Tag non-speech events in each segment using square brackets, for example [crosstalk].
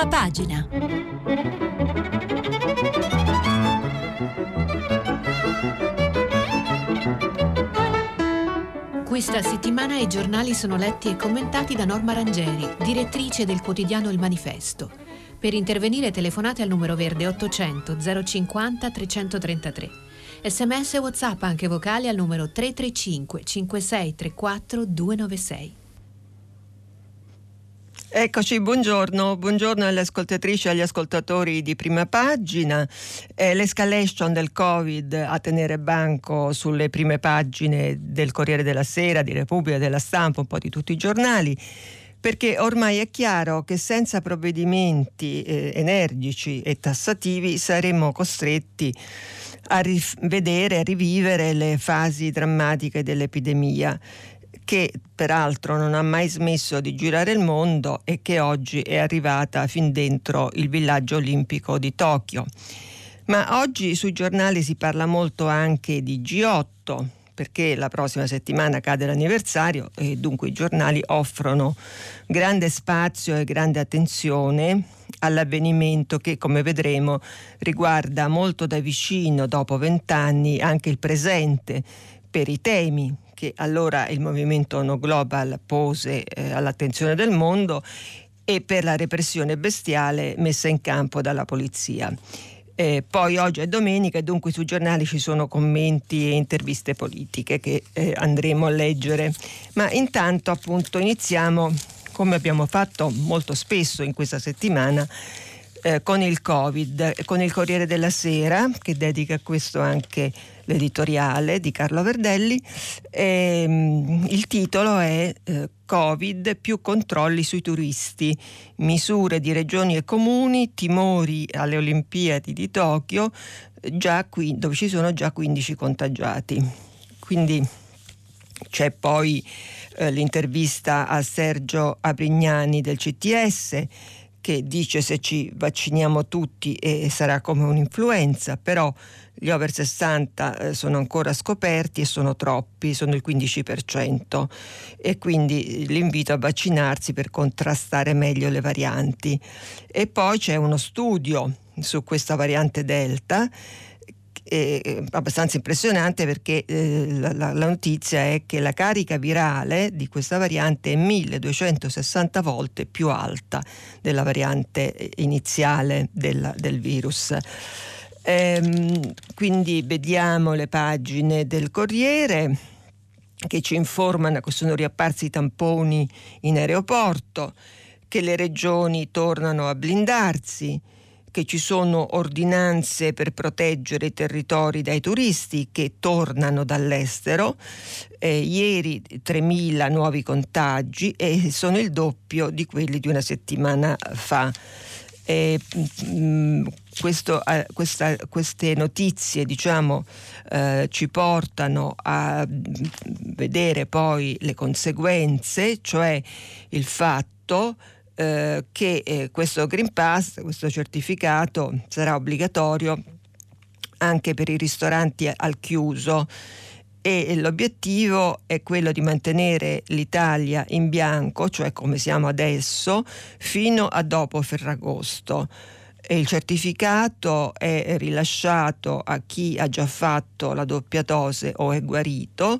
Prima pagina. Questa settimana i giornali sono letti e commentati da Norma Rangeri, direttrice del quotidiano Il Manifesto. Per intervenire telefonate al numero verde 800 050 333. Sms e WhatsApp anche vocali al numero 335 5634 296. Eccoci, buongiorno, buongiorno alle ascoltatrici e agli ascoltatori di prima pagina. Eh, l'escalation del Covid a tenere banco sulle prime pagine del Corriere della Sera, di Repubblica, della Stampa, un po' di tutti i giornali perché ormai è chiaro che senza provvedimenti eh, energici e tassativi saremmo costretti a rivedere, a rivivere le fasi drammatiche dell'epidemia che peraltro non ha mai smesso di girare il mondo e che oggi è arrivata fin dentro il villaggio olimpico di Tokyo. Ma oggi sui giornali si parla molto anche di G8 perché la prossima settimana cade l'anniversario e dunque i giornali offrono grande spazio e grande attenzione all'avvenimento che, come vedremo, riguarda molto da vicino, dopo vent'anni, anche il presente per i temi che allora il movimento No Global pose eh, all'attenzione del mondo e per la repressione bestiale messa in campo dalla polizia. Eh, poi oggi è domenica e dunque sui giornali ci sono commenti e interviste politiche che eh, andremo a leggere. Ma intanto appunto iniziamo, come abbiamo fatto molto spesso in questa settimana, eh, con il Covid, con il Corriere della Sera, che dedica a questo anche l'editoriale di Carlo Verdelli. E, ehm, il titolo è eh, Covid più controlli sui turisti, misure di regioni e comuni, timori alle Olimpiadi di Tokyo, qui, dove ci sono già 15 contagiati. Quindi c'è poi eh, l'intervista a Sergio Abrignani del CTS che dice se ci vacciniamo tutti e sarà come un'influenza, però gli over 60 eh, sono ancora scoperti e sono troppi, sono il 15% e quindi l'invito a vaccinarsi per contrastare meglio le varianti. E poi c'è uno studio su questa variante Delta eh, abbastanza impressionante perché eh, la, la, la, notizia è che la carica virale di questa variante è 1260 volte più alta della variante iniziale del, del virus. Ehm, quindi vediamo le pagine del Corriere che ci informano che sono riapparsi i tamponi in aeroporto, che le regioni tornano a blindarsi, che ci sono ordinanze per proteggere i territori dai turisti che tornano dall'estero. Eh, ieri 3.000 nuovi contagi e sono il doppio di quelli di una settimana fa. Eh, mh, questo, eh, questa, queste notizie diciamo, eh, ci portano a vedere poi le conseguenze, cioè il fatto eh, che eh, questo Green Pass, questo certificato sarà obbligatorio anche per i ristoranti al chiuso. E l'obiettivo è quello di mantenere l'Italia in bianco, cioè come siamo adesso, fino a dopo Ferragosto il certificato è rilasciato a chi ha già fatto la doppia dose o è guarito,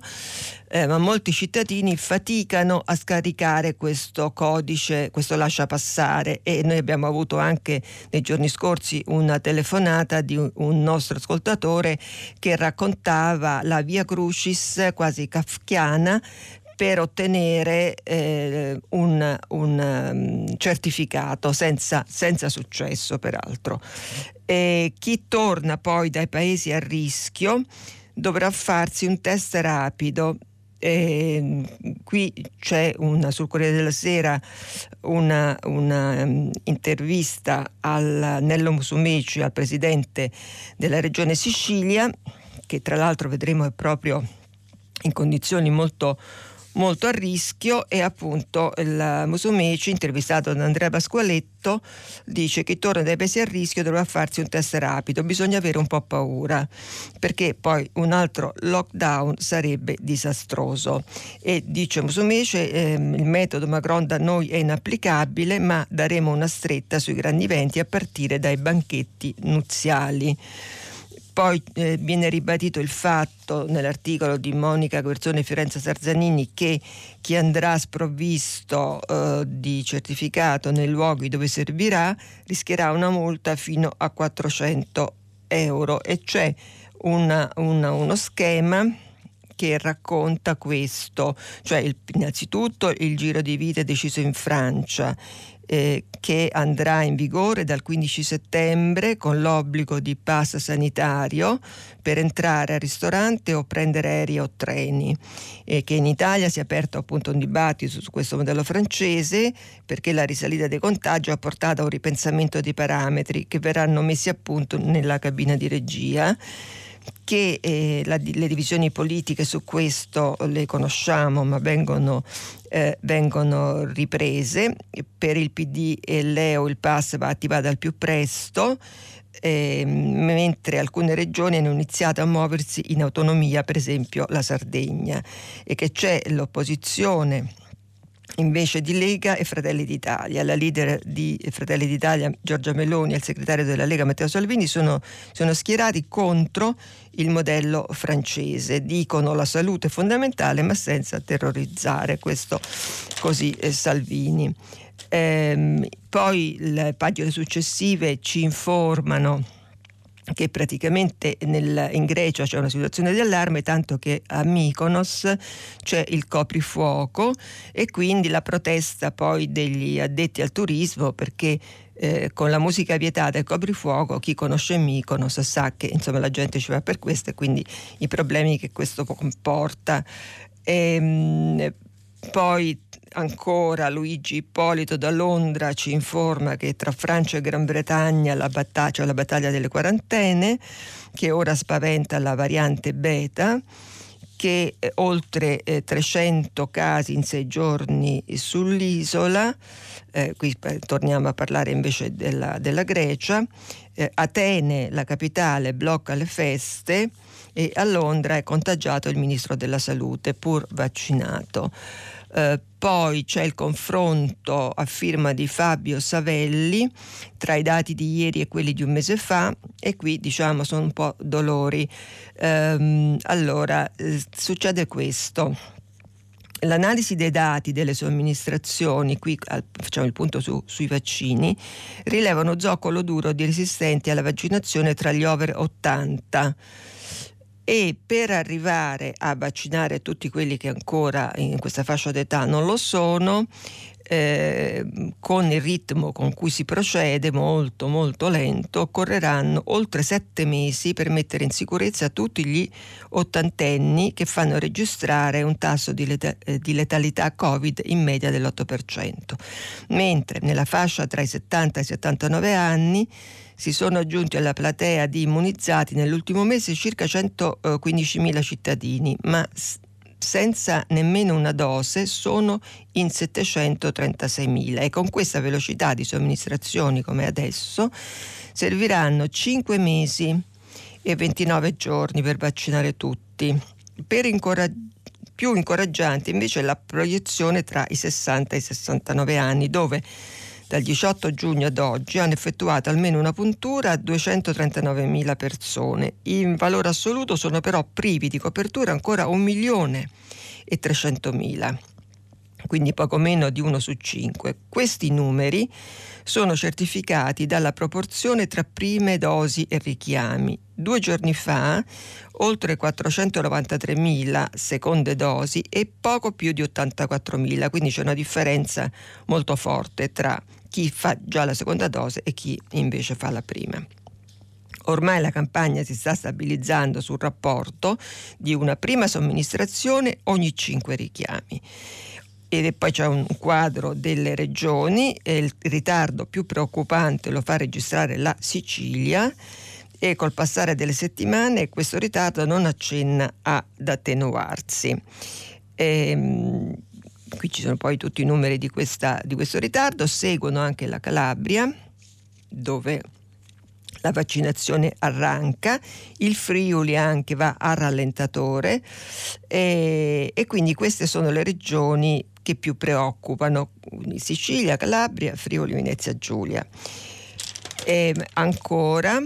eh, ma molti cittadini faticano a scaricare questo codice, questo lascia passare. E noi abbiamo avuto anche nei giorni scorsi una telefonata di un nostro ascoltatore che raccontava la via Crucis quasi kafkiana per ottenere eh, un, un um, certificato senza, senza, successo peraltro. E chi torna poi dai paesi a rischio dovrà farsi un test rapido e qui c'è una, sul Corriere della Sera una, una um, al Nello Musumeci, al presidente della regione Sicilia, che tra l'altro vedremo è proprio in condizioni molto molto a rischio e appunto il Musumeci, intervistato da Andrea Pasqualetto, dice che torna dai paesi a rischio dovrà farsi un test rapido, bisogna avere un po' paura perché poi un altro lockdown sarebbe disastroso e dice Musumeci ehm, il metodo Macron da noi è inapplicabile ma daremo una stretta sui grandi eventi a partire dai banchetti nuziali. Poi eh, viene ribadito il fatto nell'articolo di Monica Guerzone e Fiorenza Sarzanini che chi andrà sprovvisto eh, di certificato nei luoghi dove servirà rischierà una multa fino a 400 euro. E c'è una, una, uno schema che racconta questo, cioè il, innanzitutto il giro di vita deciso in Francia, eh, che andrà in vigore dal 15 settembre con l'obbligo di pass sanitario per entrare al ristorante o prendere aerei o treni. E che in Italia si è aperto appunto un dibattito su questo modello francese perché la risalita dei contagi ha portato a un ripensamento dei parametri che verranno messi a punto nella cabina di regia che eh, la, le divisioni politiche su questo le conosciamo ma vengono, eh, vengono riprese. Per il PD e l'EO il pass va attivato al più presto. Eh, mentre alcune regioni hanno iniziato a muoversi in autonomia, per esempio la Sardegna, e che c'è l'opposizione invece di Lega e Fratelli d'Italia. La leader di Fratelli d'Italia Giorgia Meloni e il segretario della Lega Matteo Salvini sono, sono schierati contro il modello francese. Dicono la salute è fondamentale ma senza terrorizzare, questo così eh, Salvini. Ehm, poi le pagine successive ci informano che praticamente nel, in Grecia c'è una situazione di allarme, tanto che a Mykonos c'è il coprifuoco e quindi la protesta poi degli addetti al turismo perché eh, con la musica vietata e il coprifuoco chi conosce Mykonos sa che insomma, la gente ci va per questo e quindi i problemi che questo comporta. E, ehm, poi ancora Luigi Ippolito da Londra ci informa che tra Francia e Gran Bretagna la battaglia, cioè la battaglia delle quarantene, che ora spaventa la variante beta che eh, oltre eh, 300 casi in sei giorni sull'isola, eh, qui torniamo a parlare invece della, della Grecia, eh, Atene, la capitale, blocca le feste e a Londra è contagiato il ministro della salute pur vaccinato. Eh, poi c'è il confronto a firma di Fabio Savelli tra i dati di ieri e quelli di un mese fa e qui diciamo sono un po' dolori. Ehm, allora, eh, succede questo. L'analisi dei dati delle somministrazioni, qui facciamo il punto su, sui vaccini, rileva uno zoccolo duro di resistenti alla vaccinazione tra gli over 80 e per arrivare a vaccinare tutti quelli che ancora in questa fascia d'età non lo sono, eh, con il ritmo con cui si procede, molto molto lento, occorreranno oltre sette mesi per mettere in sicurezza tutti gli ottantenni che fanno registrare un tasso di, leta- eh, di letalità Covid in media dell'8%, mentre nella fascia tra i 70 e i 79 anni si sono aggiunti alla platea di immunizzati nell'ultimo mese circa 115.000 cittadini, ma senza nemmeno una dose sono in 736.000 e con questa velocità di somministrazioni come adesso serviranno 5 mesi e 29 giorni per vaccinare tutti. Per incoraggiare più incoraggiante invece è la proiezione tra i 60 e i 69 anni, dove dal 18 giugno ad oggi hanno effettuato almeno una puntura a 239.000 persone. In valore assoluto sono però privi di copertura ancora 1 milione e 300.000 quindi poco meno di uno su cinque. Questi numeri sono certificati dalla proporzione tra prime dosi e richiami. Due giorni fa oltre 493.000 seconde dosi e poco più di 84.000, quindi c'è una differenza molto forte tra chi fa già la seconda dose e chi invece fa la prima. Ormai la campagna si sta stabilizzando sul rapporto di una prima somministrazione ogni cinque richiami. E poi c'è un quadro delle regioni e il ritardo più preoccupante lo fa registrare la Sicilia e col passare delle settimane questo ritardo non accenna ad attenuarsi. Ehm, qui ci sono poi tutti i numeri di, questa, di questo ritardo, seguono anche la Calabria, dove la vaccinazione arranca, il Friuli anche va a rallentatore. E, e quindi queste sono le regioni che più preoccupano, Sicilia, Calabria, Friuli, Venezia, Giulia. E ancora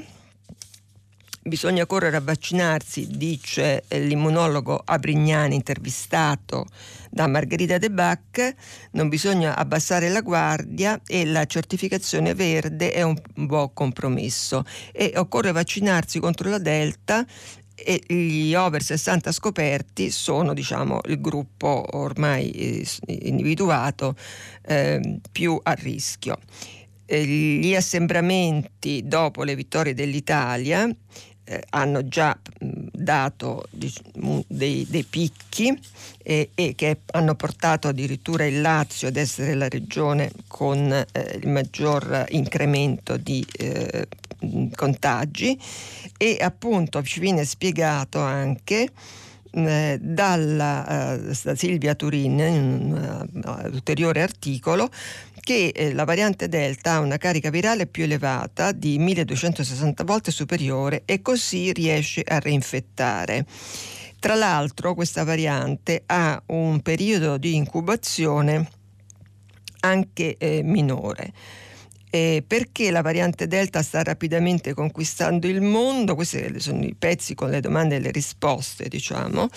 bisogna correre a vaccinarsi, dice l'immunologo Abrignani intervistato da Margherita De Bac, non bisogna abbassare la guardia e la certificazione verde è un buon compromesso e occorre vaccinarsi contro la Delta e gli over 60 scoperti sono diciamo, il gruppo ormai eh, individuato eh, più a rischio. Gli assembramenti dopo le vittorie dell'Italia eh, hanno già dato dei, dei, picchi e, e, che hanno portato addirittura il Lazio ad essere la regione con eh, il maggior incremento di eh, contagi. E appunto ci viene spiegato anche eh, dalla, uh, da Silvia Turin in un uh, ulteriore articolo che eh, la variante Delta ha una carica virale più elevata di 1260 volte superiore e così riesce a reinfettare. Tra l'altro questa variante ha un periodo di incubazione anche eh, minore. Eh, perché la variante Delta sta rapidamente conquistando il mondo? Questi sono i pezzi con le domande e le risposte, diciamo,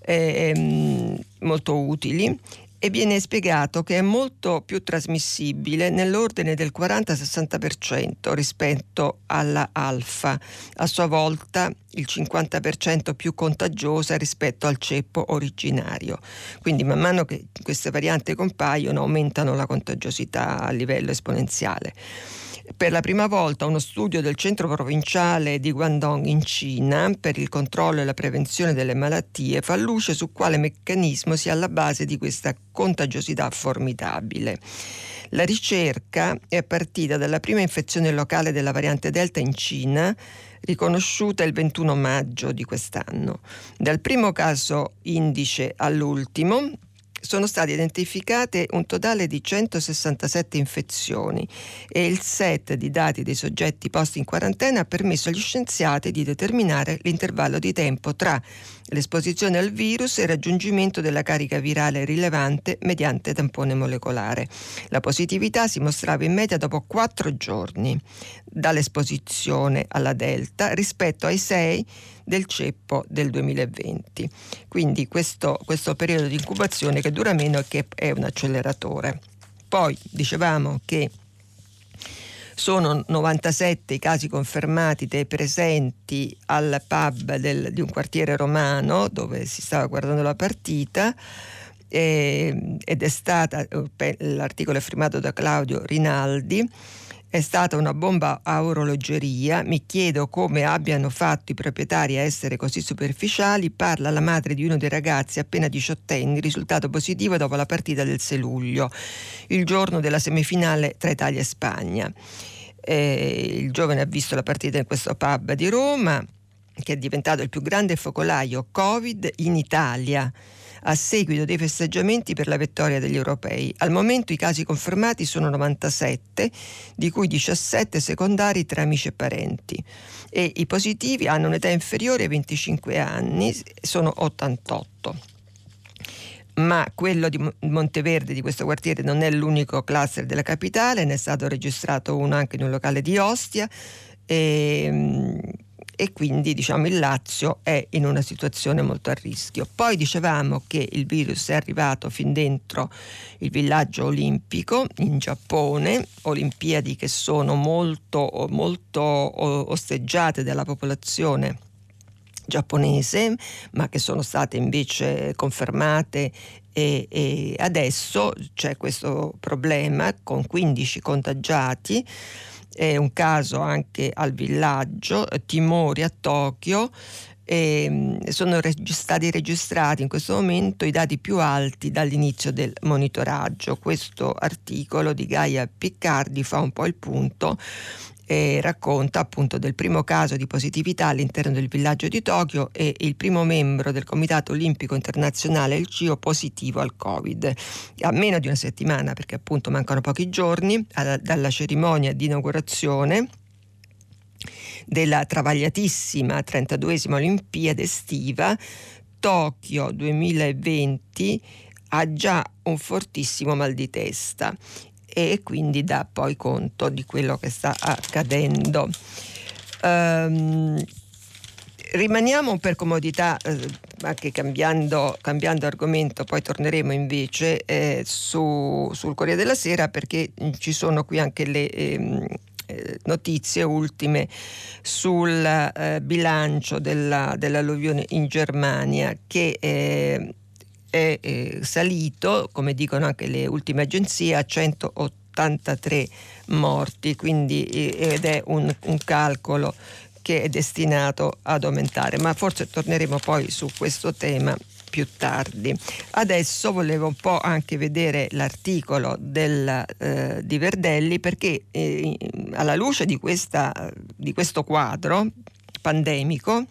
eh, molto utili e viene spiegato che è molto più trasmissibile nell'ordine del 40-60% rispetto alla alfa, a sua volta il 50% più contagiosa rispetto al ceppo originario. Quindi man mano che queste varianti compaiono aumentano la contagiosità a livello esponenziale per la prima volta uno studio del centro provinciale di Guangdong in Cina per il controllo e la prevenzione delle malattie fa luce su quale meccanismo sia alla base di questa contagiosità formidabile. La ricerca è partita dalla prima infezione locale della variante Delta in Cina, riconosciuta il 21 maggio di quest'anno. Dal primo caso indice all'ultimo, sono state identificate un totale di 167 infezioni e il set di dati dei soggetti posti in quarantena ha permesso agli scienziati di determinare l'intervallo di tempo tra l'esposizione al virus e il raggiungimento della carica virale rilevante mediante tampone molecolare. La positività si mostrava in media dopo quattro giorni dall'esposizione alla Delta rispetto ai sei del ceppo del 2020. Quindi questo, questo periodo di incubazione che dura meno e che è un acceleratore. Poi dicevamo che sono 97 i casi confermati dei presenti al pub del, di un quartiere romano dove si stava guardando la partita eh, ed è stata, eh, l'articolo è firmato da Claudio Rinaldi è stata una bomba a orologeria, mi chiedo come abbiano fatto i proprietari a essere così superficiali, parla la madre di uno dei ragazzi appena diciottenni, risultato positivo dopo la partita del 6 luglio, il giorno della semifinale tra Italia e Spagna. Eh, il giovane ha visto la partita in questo pub di Roma, che è diventato il più grande focolaio Covid in Italia a seguito dei festeggiamenti per la vittoria degli europei. Al momento i casi confermati sono 97, di cui 17 secondari tra amici e parenti e i positivi hanno un'età inferiore ai 25 anni, sono 88 ma quello di Monteverde, di questo quartiere, non è l'unico cluster della capitale, ne è stato registrato uno anche in un locale di Ostia. E, ehm, e quindi diciamo, il Lazio è in una situazione molto a rischio. Poi dicevamo che il virus è arrivato fin dentro il villaggio olimpico in Giappone, Olimpiadi che sono molto, molto osteggiate dalla popolazione giapponese, ma che sono state invece confermate e, e adesso c'è questo problema con 15 contagiati è un caso anche al villaggio, timori a Tokyo. E sono stati registrati in questo momento i dati più alti dall'inizio del monitoraggio. Questo articolo di Gaia Piccardi fa un po' il punto e racconta appunto del primo caso di positività all'interno del villaggio di Tokyo e il primo membro del Comitato Olimpico Internazionale, il CIO, positivo al Covid. A meno di una settimana, perché appunto mancano pochi giorni dalla cerimonia di inaugurazione della travagliatissima 32esima Olimpiade estiva, Tokyo 2020 ha già un fortissimo mal di testa e quindi dà poi conto di quello che sta accadendo. Um, rimaniamo per comodità, eh, anche cambiando, cambiando, argomento, poi torneremo invece eh, su, sul Corriere della Sera perché ci sono qui anche le ehm, eh, notizie ultime sul eh, bilancio della, dell'alluvione in Germania che eh, è eh, salito, come dicono anche le ultime agenzie, a 183 morti, quindi, eh, ed è un, un calcolo che è destinato ad aumentare, ma forse torneremo poi su questo tema più tardi. Adesso volevo un po' anche vedere l'articolo del, eh, di Verdelli perché eh, alla luce di, questa, di questo quadro pandemico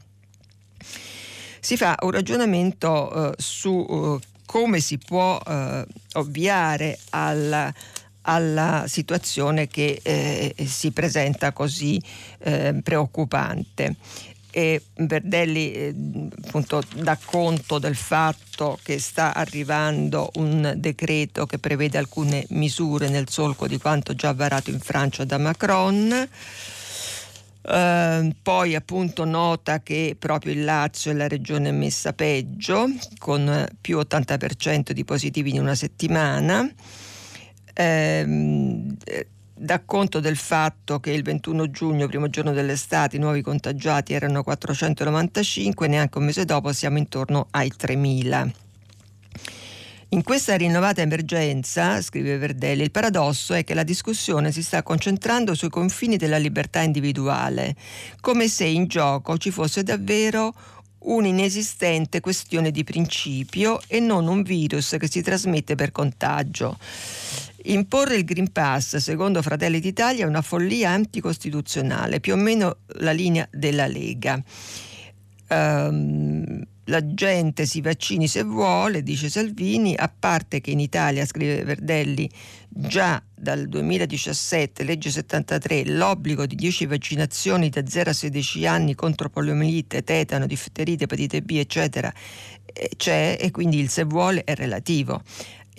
si fa un ragionamento eh, su eh, come si può eh, ovviare alla, alla situazione che eh, si presenta così preoccupante. E Verdelli eh, appunto dà conto del fatto che sta arrivando un decreto che prevede alcune misure nel solco di quanto già varato in Francia da Macron. Uh, poi appunto nota che proprio il Lazio è la regione messa peggio, con più 80% di positivi in una settimana. Uh, dà conto del fatto che il 21 giugno, primo giorno dell'estate, i nuovi contagiati erano 495, neanche un mese dopo siamo intorno ai 3.000. In questa rinnovata emergenza, scrive Verdelli, il paradosso è che la discussione si sta concentrando sui confini della libertà individuale, come se in gioco ci fosse davvero un'inesistente questione di principio e non un virus che si trasmette per contagio. Imporre il Green Pass, secondo Fratelli d'Italia, è una follia anticostituzionale, più o meno la linea della Lega. Um, la gente si vaccini se vuole, dice Salvini, a parte che in Italia, scrive Verdelli, già dal 2017, legge 73, l'obbligo di 10 vaccinazioni da 0 a 16 anni contro poliomielite, tetano, difterite, epatite B, eccetera, eh, c'è e quindi il se vuole è relativo.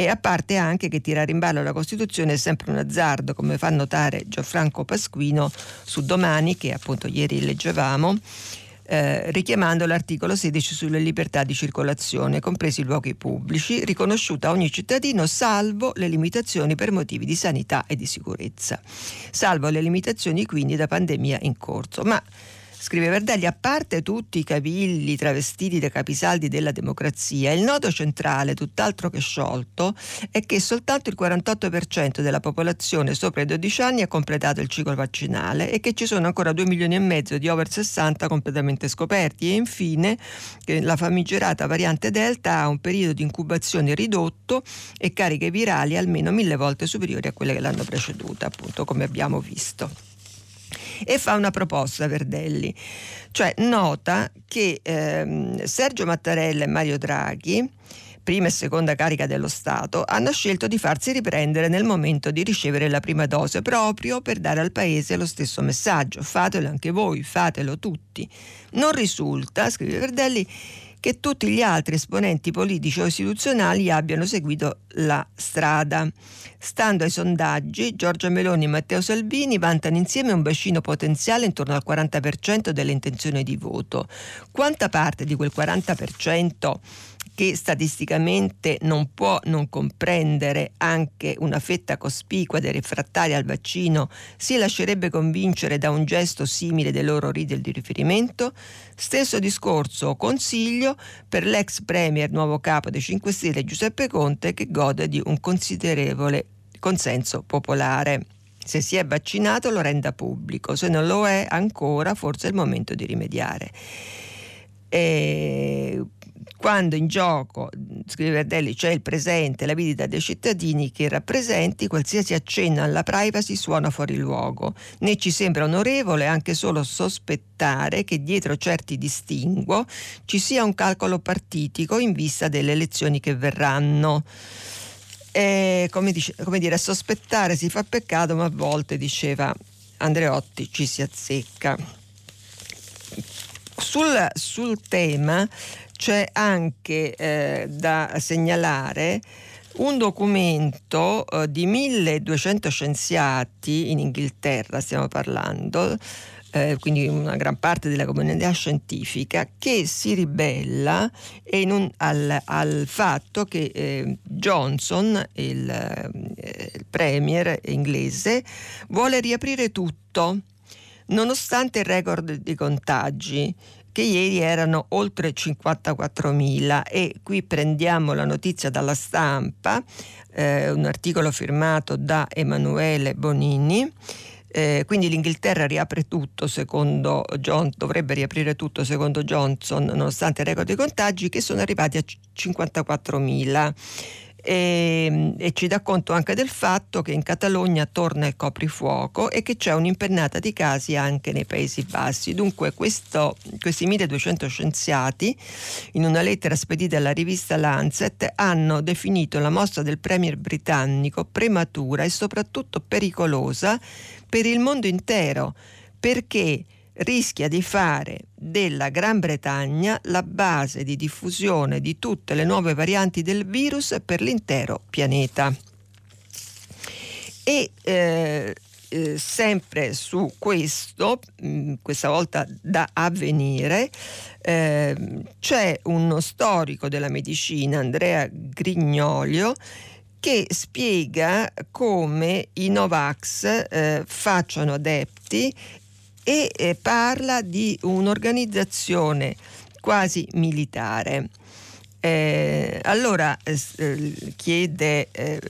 E a parte anche che tirare in ballo la Costituzione è sempre un azzardo, come fa notare Gianfranco Pasquino su Domani, che appunto ieri leggevamo, eh, richiamando l'articolo 16 sulle libertà di circolazione, compresi i luoghi pubblici, riconosciuta a ogni cittadino salvo le limitazioni per motivi di sanità e di sicurezza. Salvo le limitazioni quindi da pandemia in corso. Ma Scrive Verdelli, a parte tutti i cavilli travestiti da capisaldi della democrazia, il nodo centrale, tutt'altro che sciolto, è che soltanto il 48% della popolazione sopra i 12 anni ha completato il ciclo vaccinale e che ci sono ancora 2 milioni e mezzo di over 60 completamente scoperti. E infine che la famigerata variante Delta ha un periodo di incubazione ridotto e cariche virali almeno mille volte superiori a quelle che l'hanno preceduta, appunto come abbiamo visto e fa una proposta Verdelli, cioè nota che ehm, Sergio Mattarella e Mario Draghi prima e seconda carica dello Stato, hanno scelto di farsi riprendere nel momento di ricevere la prima dose, proprio per dare al Paese lo stesso messaggio. Fatelo anche voi, fatelo tutti. Non risulta, scrive Verdelli, che tutti gli altri esponenti politici o istituzionali abbiano seguito la strada. Stando ai sondaggi, Giorgia Meloni e Matteo Salvini vantano insieme un bacino potenziale intorno al 40% delle intenzioni di voto. Quanta parte di quel 40% che statisticamente non può non comprendere anche una fetta cospicua dei refrattari al vaccino, si lascerebbe convincere da un gesto simile dei loro rider di riferimento? Stesso discorso o consiglio per l'ex premier nuovo capo dei 5 Stelle Giuseppe Conte che gode di un considerevole consenso popolare. Se si è vaccinato lo renda pubblico, se non lo è ancora forse è il momento di rimediare. E quando in gioco, scrive Verdelli, c'è il presente, la vita dei cittadini che rappresenti, qualsiasi accenno alla privacy suona fuori luogo. Né ci sembra onorevole anche solo sospettare che dietro certi distinguo ci sia un calcolo partitico in vista delle elezioni che verranno. E, come, dice, come dire, sospettare si fa peccato, ma a volte, diceva Andreotti, ci si azzecca. Sul, sul tema c'è anche eh, da segnalare un documento eh, di 1200 scienziati in Inghilterra, stiamo parlando, eh, quindi una gran parte della comunità scientifica, che si ribella un, al, al, fatto che eh, Johnson, il, eh, il premier inglese, vuole riaprire tutto nonostante il record di contagi che ieri erano oltre 54.000 e qui prendiamo la notizia dalla stampa, eh, un articolo firmato da Emanuele Bonini. Eh, quindi l'Inghilterra riapre tutto secondo John, dovrebbe riaprire tutto secondo Johnson nonostante il record di contagi che sono arrivati a 54.000 e, ehm, e, ci dà conto anche del fatto che in Catalogna torna il coprifuoco e che c'è un'impennata di casi anche nei Paesi Bassi. Dunque questo, questi 1200 scienziati in una lettera spedita alla rivista Lancet hanno definito la mossa del premier britannico prematura e soprattutto pericolosa per il mondo intero perché rischia di fare della Gran Bretagna la base di diffusione di tutte le nuove varianti del virus per l'intero pianeta. E eh, eh, sempre su questo, mh, mm, questa volta da avvenire, eh, c'è uno storico della medicina, Andrea Grignolio, che spiega come i Novax eh, facciano adepti e eh, parla di un'organizzazione quasi militare. Eh, allora eh, eh chiede eh,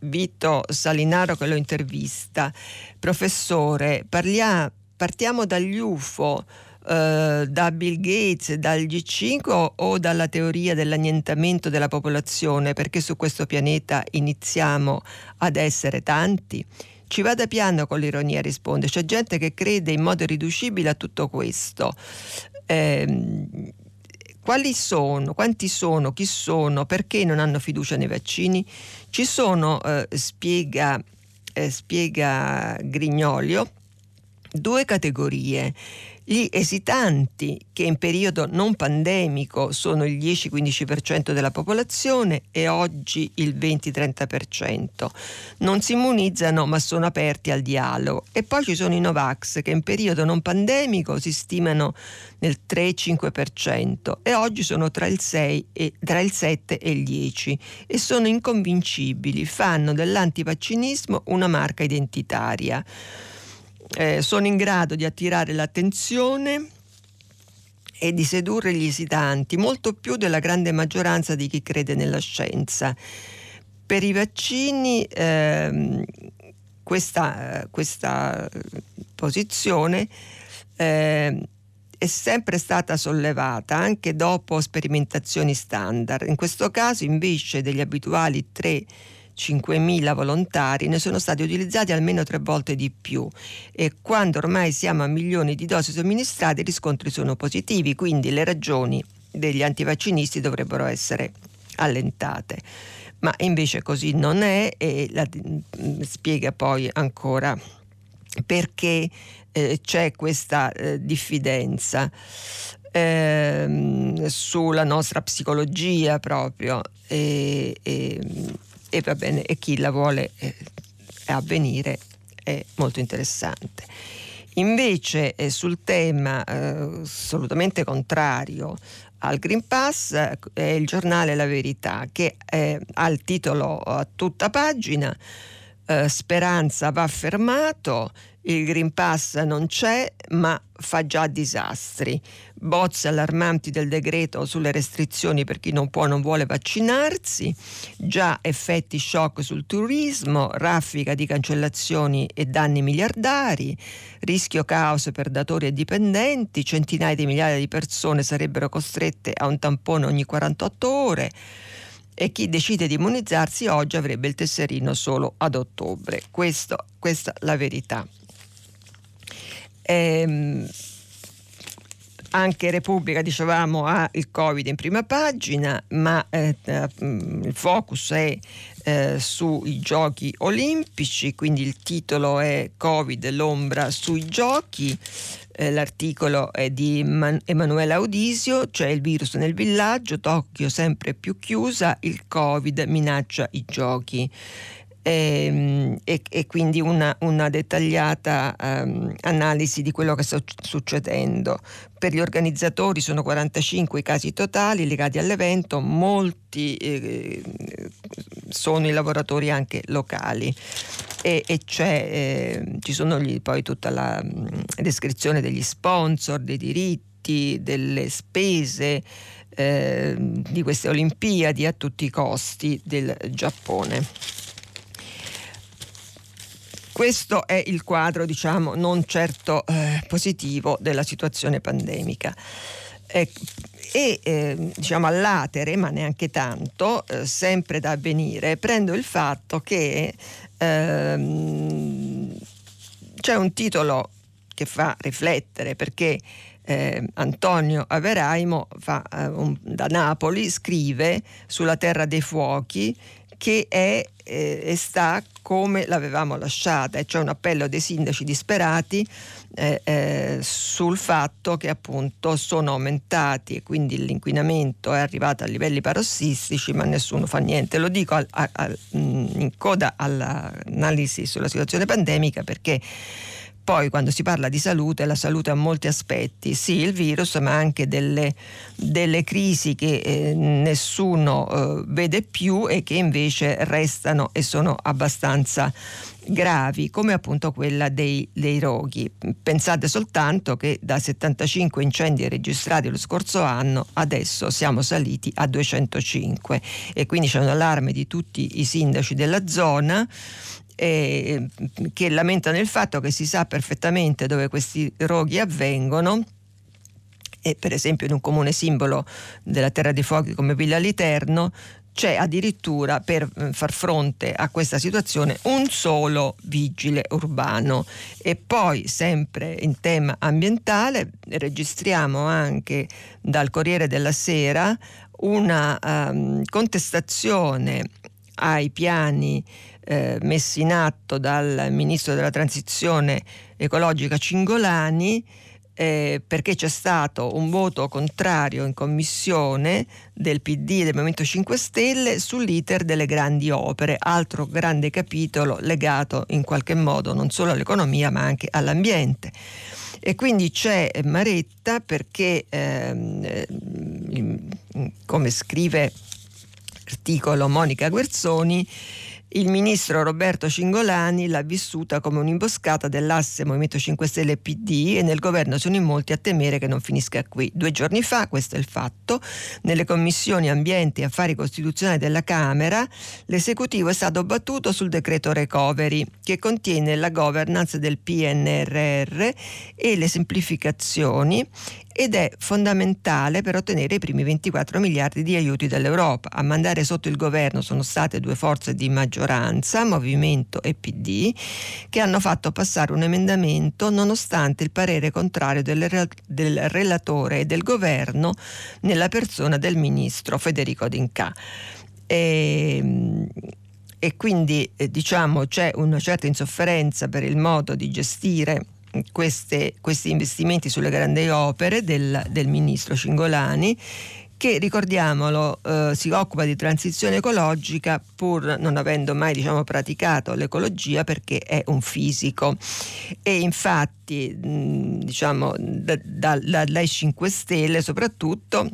Vito Salinaro che lo intervista, professore, parlia, partiamo dagli UFO, da Bill Gates, dal G5 o dalla teoria dell'annientamento della popolazione perché su questo pianeta iniziamo ad essere tanti? Ci vada piano con l'ironia, risponde. C'è gente che crede in modo irriducibile a tutto questo. Eh, quali sono, quanti sono, chi sono, perché non hanno fiducia nei vaccini? Ci sono, eh, spiega, eh, spiega Grignolio, due categorie gli esitanti, che in periodo non pandemico sono il 10-15% della popolazione e oggi il 20-30%, non si immunizzano ma sono aperti al dialogo. E poi ci sono i Novax che in periodo non pandemico si stimano nel 3-5% e oggi sono tra il, 6 e, tra il 7 e il 10 e sono inconvincibili, fanno dell'antivaccinismo una marca identitaria eh, sono in grado di attirare l'attenzione e di sedurre gli esitanti, molto più della grande maggioranza di chi crede nella scienza. Per i vaccini ehm, questa, questa, posizione eh, è sempre stata sollevata anche dopo sperimentazioni standard. In questo caso invece degli abituali tre 5.000 volontari, ne sono stati utilizzati almeno tre volte di più e quando ormai siamo a milioni di dosi somministrate i riscontri sono positivi, quindi le ragioni degli antivaccinisti dovrebbero essere allentate. Ma invece così non è e la, mm, spiega poi ancora perché eh, c'è questa eh, diffidenza eh, sulla nostra psicologia proprio e, e e bene, e chi la vuole eh, avvenire è molto interessante. Invece eh, sul tema eh, assolutamente contrario al Green Pass eh, è il giornale La Verità che ha il titolo a tutta pagina eh, Speranza va fermato, il Green Pass non c'è, ma fa già disastri. Bozze allarmanti del decreto sulle restrizioni per chi non può o non vuole vaccinarsi, già effetti shock sul turismo, raffica di cancellazioni e danni miliardari, rischio caos per datori e dipendenti, centinaia di migliaia di persone sarebbero costrette a un tampone ogni 48 ore e chi decide di immunizzarsi oggi avrebbe il tesserino solo ad ottobre. Questo, questa è la verità. Ehm, anche Repubblica, dicevamo, ha il Covid in prima pagina, ma eh, eh, il focus è eh, sui giochi olimpici, quindi il titolo è Covid, l'ombra sui giochi. Eh, l'articolo è di Man- Emanuele Audisio, cioè il virus nel villaggio, Tokyo sempre più chiusa, il Covid minaccia i giochi. Ehm, e, e, quindi una, una dettagliata um, analisi di quello che sta succedendo. Per gli organizzatori sono 45 i casi totali legati all'evento, molti eh, sono i lavoratori anche locali e, e eh, ci sono gli, poi tutta la mh, descrizione degli sponsor, dei diritti, delle spese. Eh, di queste Olimpiadi a tutti i costi del Giappone. Questo è il quadro, diciamo, non certo eh, positivo della situazione pandemica. E, e eh, diciamo all'atere, ma neanche tanto, eh, sempre da avvenire, prendo il fatto che ehm, c'è un titolo che fa riflettere perché eh, Antonio Averaimo fa, eh, un, da Napoli scrive sulla Terra dei Fuochi che è eh, e sta come l'avevamo lasciata, e cioè un appello dei sindaci disperati eh, eh, sul fatto che appunto sono aumentati e quindi l'inquinamento è arrivato a livelli parossistici, ma nessuno fa niente. Lo dico al, al, in coda all'analisi sulla situazione pandemica perché poi quando si parla di salute, la salute ha molti aspetti, sì il virus, ma anche delle, delle crisi che eh, nessuno eh, vede più e che invece restano e sono abbastanza gravi, come appunto quella dei, dei roghi. Pensate soltanto che da 75 incendi registrati lo scorso anno adesso siamo saliti a 205 e quindi c'è un allarme di tutti i sindaci della zona eh, che lamentano il fatto che si sa perfettamente dove questi roghi avvengono. E per esempio in un comune simbolo della Terra dei Fuochi come Villa Literno c'è addirittura per mm, far fronte a questa situazione un solo vigile urbano. E poi sempre in tema ambientale registriamo anche dal Corriere della Sera una um, contestazione ai piani eh, messi in atto dal ministro della transizione ecologica Cingolani eh, perché c'è stato un voto contrario in commissione del PD e del Movimento 5 Stelle sull'iter delle grandi opere, altro grande capitolo legato in qualche modo non solo all'economia ma anche all'ambiente. E quindi c'è Maretta perché, ehm, come scrive l'articolo Monica Guerzoni, il ministro Roberto Cingolani l'ha vissuta come un'imboscata dell'asse Movimento 5 Stelle PD e nel governo sono in molti a temere che non finisca qui. Due giorni fa, questo è il fatto, nelle commissioni ambiente e affari costituzionali della Camera l'esecutivo è stato battuto sul decreto recovery che contiene la governance del PNRR e le semplificazioni ed è fondamentale per ottenere i primi 24 miliardi di aiuti dall'Europa. A mandare sotto il governo sono state due forze di maggioranza, Movimento e PD, che hanno fatto passare un emendamento nonostante il parere contrario del, del relatore e del governo nella persona del ministro Federico D'Inca. E, ehm, e quindi eh, diciamo c'è una certa insofferenza per il modo di gestire queste, questi investimenti sulle grandi opere del, del ministro Cingolani che ricordiamolo eh, si occupa di transizione ecologica pur non avendo mai diciamo, praticato l'ecologia perché è un fisico. E infatti mh, diciamo da, da, da, dai 5 Stelle soprattutto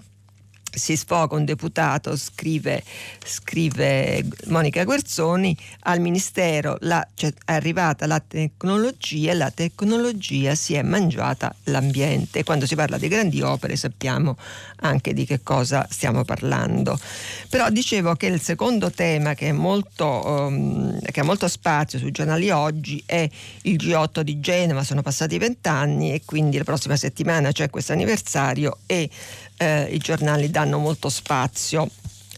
si sfoga un deputato, scrive, scrive Monica Guerzoni, al Ministero la, cioè, è arrivata la tecnologia e la tecnologia si è mangiata l'ambiente. Quando si parla di grandi opere sappiamo anche di che cosa stiamo parlando. Però dicevo che il secondo tema che, molto, um, che ha molto spazio sui giornali oggi è il G8 di Genova, sono passati vent'anni e quindi la prossima settimana c'è questo anniversario e eh, i giornali danno molto spazio.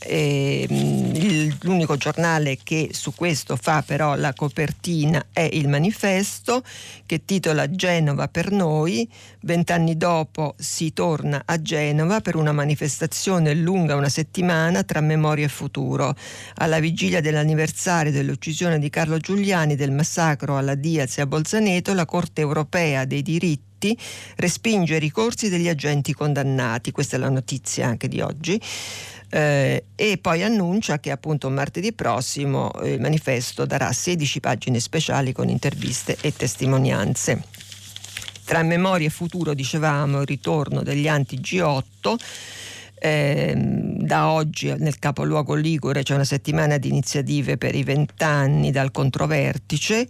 E, mm, il, l'unico giornale che su questo fa però la copertina è il manifesto che titola Genova per noi. Vent'anni dopo si torna a Genova per una manifestazione lunga una settimana tra memoria e futuro. Alla vigilia dell'anniversario dell'uccisione di Carlo Giuliani del massacro alla Diaz e a Bolzaneto, la Corte europea dei diritti Uniti respinge i ricorsi degli agenti condannati, questa è la notizia anche di oggi. Eh, e poi annuncia che appunto martedì prossimo eh, il manifesto darà 16 pagine speciali con interviste e testimonianze. Tra memoria e futuro, dicevamo, il ritorno degli anti-G8. Eh, da oggi nel capoluogo Ligure c'è una settimana di iniziative per i vent'anni dal controvertice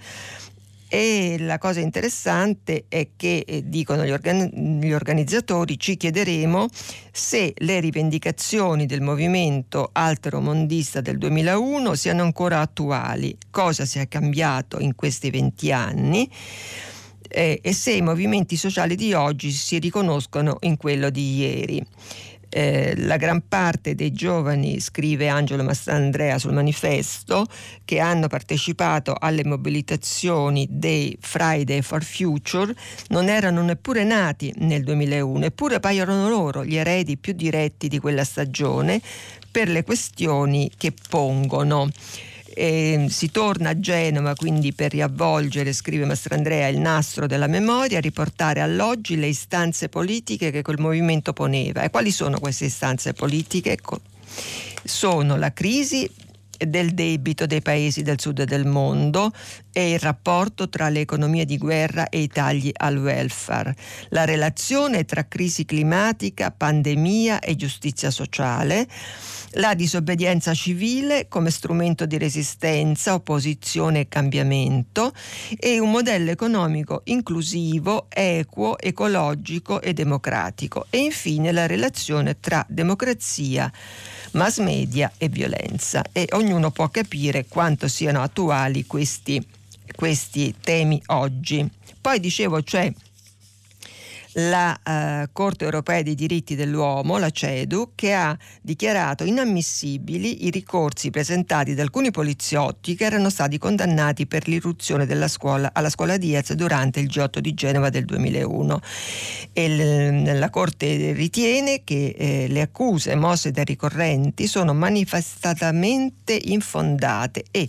e la cosa interessante è che, eh, dicono gli, organ- gli, organizzatori, ci chiederemo se le rivendicazioni del movimento alteromondista del 2001 siano ancora attuali, cosa si è cambiato in questi 20 anni eh, e se i movimenti sociali di oggi si riconoscono in quello di ieri. Eh, la gran parte dei giovani, scrive Angelo Mastrandrea sul manifesto, che hanno partecipato alle mobilitazioni dei Friday for Future non erano neppure nati nel 2001, eppure paiono loro gli eredi più diretti di quella stagione per le questioni che pongono. E si torna a Genova quindi per riavvolgere, scrive Mastrandrea, il nastro della memoria, riportare all'oggi le istanze politiche che quel movimento poneva. E quali sono queste istanze politiche? Sono la crisi del debito dei paesi del sud del mondo e il rapporto tra le economie di guerra e i tagli al welfare, la relazione tra crisi climatica, pandemia e giustizia sociale, la disobbedienza civile come strumento di resistenza, opposizione e cambiamento e un modello economico inclusivo, equo, ecologico e democratico e infine la relazione tra democrazia, mass media e violenza e ognuno può capire quanto siano attuali questi, questi temi oggi. Poi dicevo c'è la eh, Corte europea dei diritti dell'uomo, la CEDU, che ha dichiarato inammissibili i ricorsi presentati da alcuni poliziotti che erano stati condannati per l'irruzione scuola, alla scuola Diaz durante il G8 di Genova del 2001. Il, la Corte ritiene che eh, le accuse mosse dai ricorrenti sono manifestatamente infondate e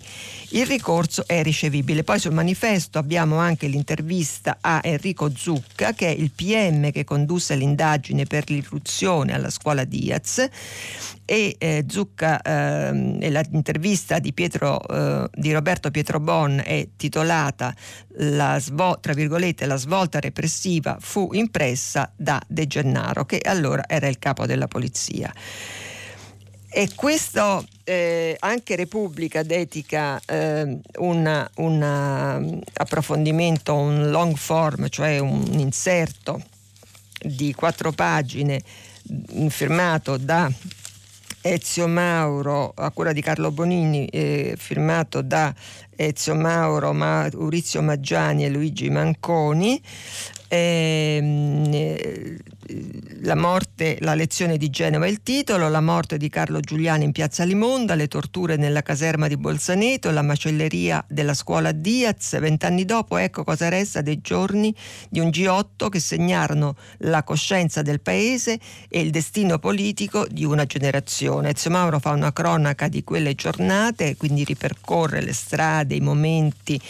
il ricorso è ricevibile. Poi sul manifesto abbiamo anche l'intervista a Enrico Zucca, che è il PM PM che condusse l'indagine per l'irruzione alla scuola Diaz e eh, Zucca eh, e l'intervista di, Pietro, eh, di Roberto Pietro Bon è titolata la, svo, la svolta repressiva fu impressa da De Gennaro che allora era il capo della polizia. E questo eh, anche Repubblica dedica eh, un um, approfondimento, un long form, cioè un inserto di quattro pagine mm, firmato da Ezio Mauro, a cura di Carlo Bonini, eh, firmato da Ezio Mauro, Maurizio Maggiani e Luigi Manconi, Ehm, eh, la morte, la lezione di Genova è il titolo, la morte di Carlo Giuliani in piazza Limonda, le torture nella caserma di Bolzaneto, la macelleria della scuola Diaz, vent'anni dopo ecco cosa resta dei giorni di un G8 che segnarono la coscienza del paese e il destino politico di una generazione. Ezio Mauro fa una cronaca di quelle giornate, quindi ripercorre le strade, i momenti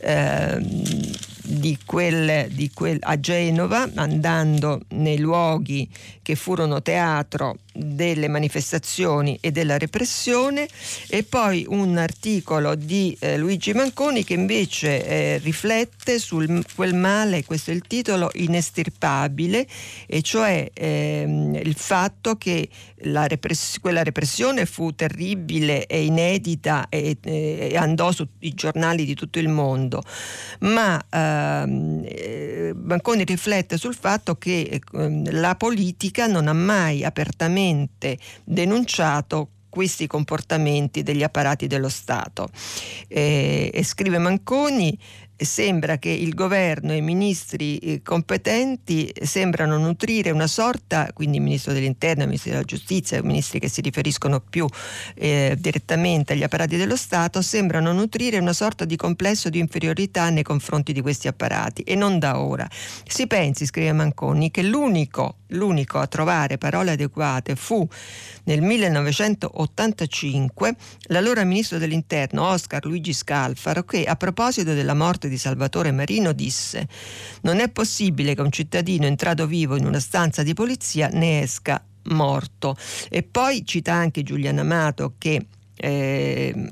Ehm, di quel, di quel, a Genova, andando nei luoghi che furono teatro delle manifestazioni e della repressione. E poi un articolo di eh, Luigi Manconi che invece eh, riflette su quel male, questo è il titolo, inestirpabile, e cioè ehm, il fatto che repress- quella repressione fu terribile e inedita e, e, andò sui giornali di tutto il mondo, ma ehm, eh, Manconi riflette sul fatto che eh, la politica non ha mai apertamente denunciato questi comportamenti degli apparati dello Stato. Eh, e scrive Manconi, sembra che il governo e i ministri eh, competenti sembrano nutrire una sorta, quindi il ministro dell'interno, il ministro della giustizia, i ministri che si riferiscono più eh, direttamente agli apparati dello Stato, sembrano nutrire una sorta di complesso di inferiorità nei confronti di questi apparati e non da ora. Si pensi, scrive Manconi, che l'unico, l'unico a trovare parole adeguate fu nel 1985 l'allora ministro dell'interno Oscar Luigi Scalfaro che a proposito della morte di Salvatore Marino disse non è possibile che un cittadino entrato vivo in una stanza di polizia ne esca morto. E poi cita anche Giuliano Amato che eh,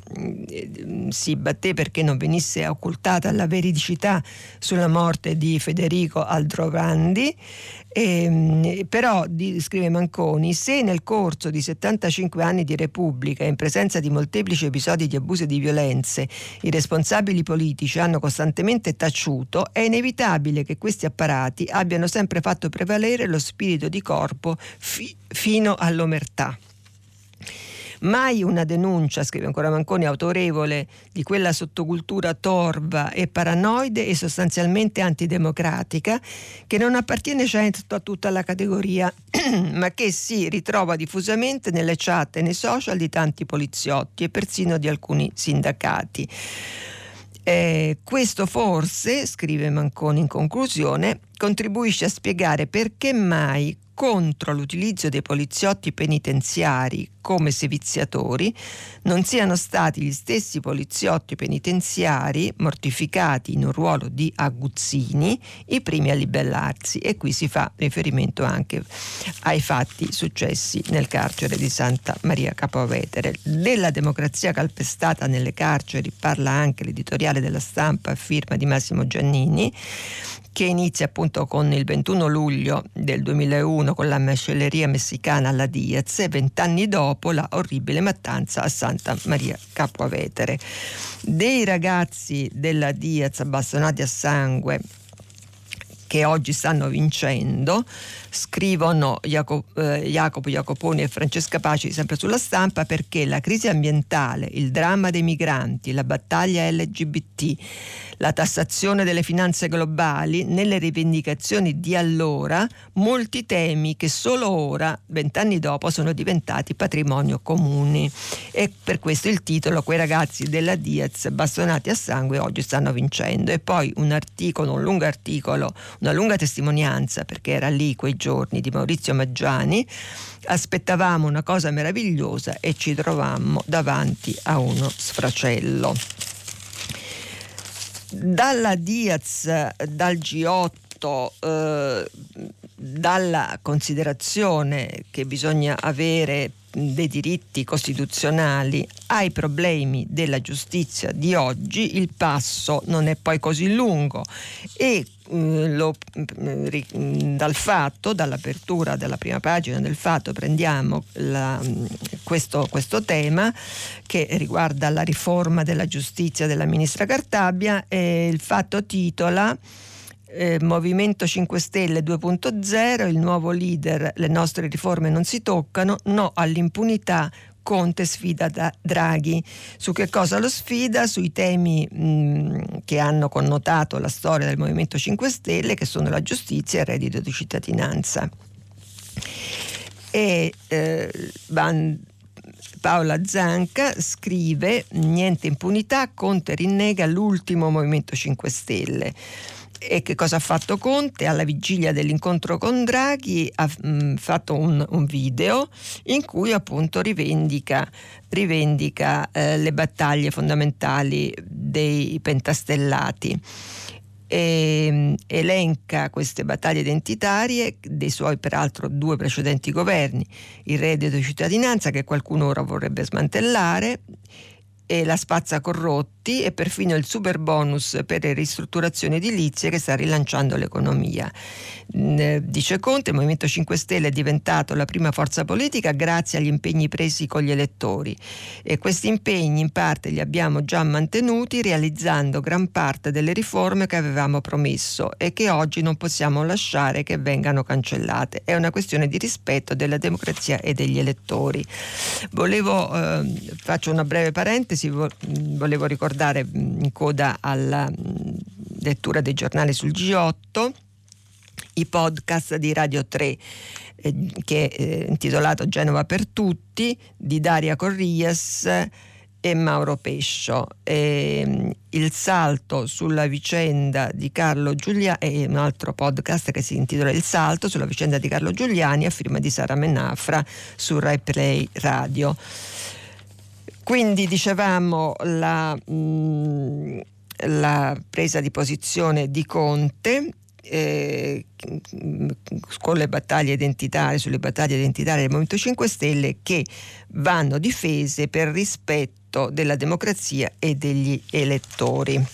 si batté perché non venisse occultata la veridicità sulla morte di Federico Aldrovandi eh, però, di, scrive Manconi, se nel corso di 75 anni di Repubblica, in presenza di molteplici episodi di abuso e di violenze, i responsabili politici hanno costantemente taciuto, è inevitabile che questi apparati abbiano sempre fatto prevalere lo spirito di corpo fi- fino all'omertà. Mai una denuncia, scrive ancora Manconi, autorevole di quella sottocultura torva e paranoide e sostanzialmente antidemocratica che non appartiene certo a tutta la categoria, [clears throat] ma che si ritrova diffusamente nelle chat e nei social di tanti poliziotti e persino di alcuni sindacati. Eh, questo forse, scrive Manconi in conclusione, contribuisce a spiegare perché mai contro l'utilizzo dei poliziotti penitenziari come seviziatori non siano stati gli stessi poliziotti penitenziari mortificati in un ruolo di aguzzini i primi a libellarsi e qui si fa riferimento anche ai fatti successi nel carcere di Santa Maria Capovetere. Della democrazia calpestata nelle carceri parla anche l'editoriale della stampa a firma di Massimo Giannini che inizia appunto con il 21 luglio del 2001 con la macelleria messicana alla Diaz e vent'anni dopo la orribile mattanza a Santa Maria Capovetere. Dei ragazzi della Diaz bastonati a sangue che oggi stanno vincendo, scrivono Jacopo, eh, Jacopo Jacoponi e Francesca Paci sempre sulla stampa perché la crisi ambientale, il dramma dei migranti, la battaglia LGBT, la tassazione delle finanze globali, nelle rivendicazioni di allora, molti temi che solo ora, vent'anni dopo, sono diventati patrimonio comune. E per questo il titolo, quei ragazzi della Diaz bastonati a sangue oggi stanno vincendo. E poi un articolo, un lungo articolo, una lunga testimonianza, perché era lì quei giorni, di Maurizio Maggiani. Aspettavamo una cosa meravigliosa e ci trovammo davanti a uno sfracello dalla Diaz, dal G8, eh, dalla considerazione che bisogna avere dei diritti costituzionali ai problemi della giustizia di oggi il passo non è poi così lungo e lo, mm, dal fatto, dall'apertura della prima pagina del fatto prendiamo la, mm, questo, questo, tema che riguarda la riforma della giustizia della ministra Cartabia e il fatto titola eh, Movimento 5 Stelle 2.0, il nuovo leader, le nostre riforme non si toccano, no all'impunità, Conte sfida da Draghi. Su che cosa lo sfida? Sui temi mh, che hanno connotato la storia del Movimento 5 Stelle, che sono la giustizia e il reddito di cittadinanza. E eh, Van Paola Zanca scrive niente impunità, Conte rinnega l'ultimo Movimento 5 Stelle. E che cosa ha fatto Conte? Alla vigilia dell'incontro con Draghi ha mh, mm, fatto un, un, video in cui appunto rivendica, rivendica eh, le battaglie fondamentali dei pentastellati. e mm, elenca queste battaglie identitarie dei suoi peraltro due precedenti governi, il reddito di cittadinanza che qualcuno ora vorrebbe smantellare e la spazza corrotti e perfino il super bonus per le ristrutturazioni edilizie che sta rilanciando l'economia. Dice Conte, il Movimento 5 Stelle è diventato la prima forza politica grazie agli impegni presi con gli elettori e questi impegni in parte li abbiamo già mantenuti realizzando gran parte delle riforme che avevamo promesso e che oggi non possiamo lasciare che vengano cancellate. È una questione di rispetto della democrazia e degli elettori. Volevo, eh, faccio una breve parentesi volevo ricordare in coda alla lettura dei giornali sul G8 i podcast di Radio 3 eh, che è eh, intitolato Genova per tutti di Daria Corrias e Mauro Pescio. E, il salto sulla vicenda di Carlo Giuliani e un altro podcast che si intitola Il salto sulla vicenda di Carlo Giuliani a firma di Sara Menafra su Rai Play Radio. Quindi dicevamo la, mh, mm, la presa di posizione di Conte eh, con le battaglie identitarie, sulle battaglie identitarie del Movimento 5 Stelle che vanno difese per rispetto della democrazia e degli elettori.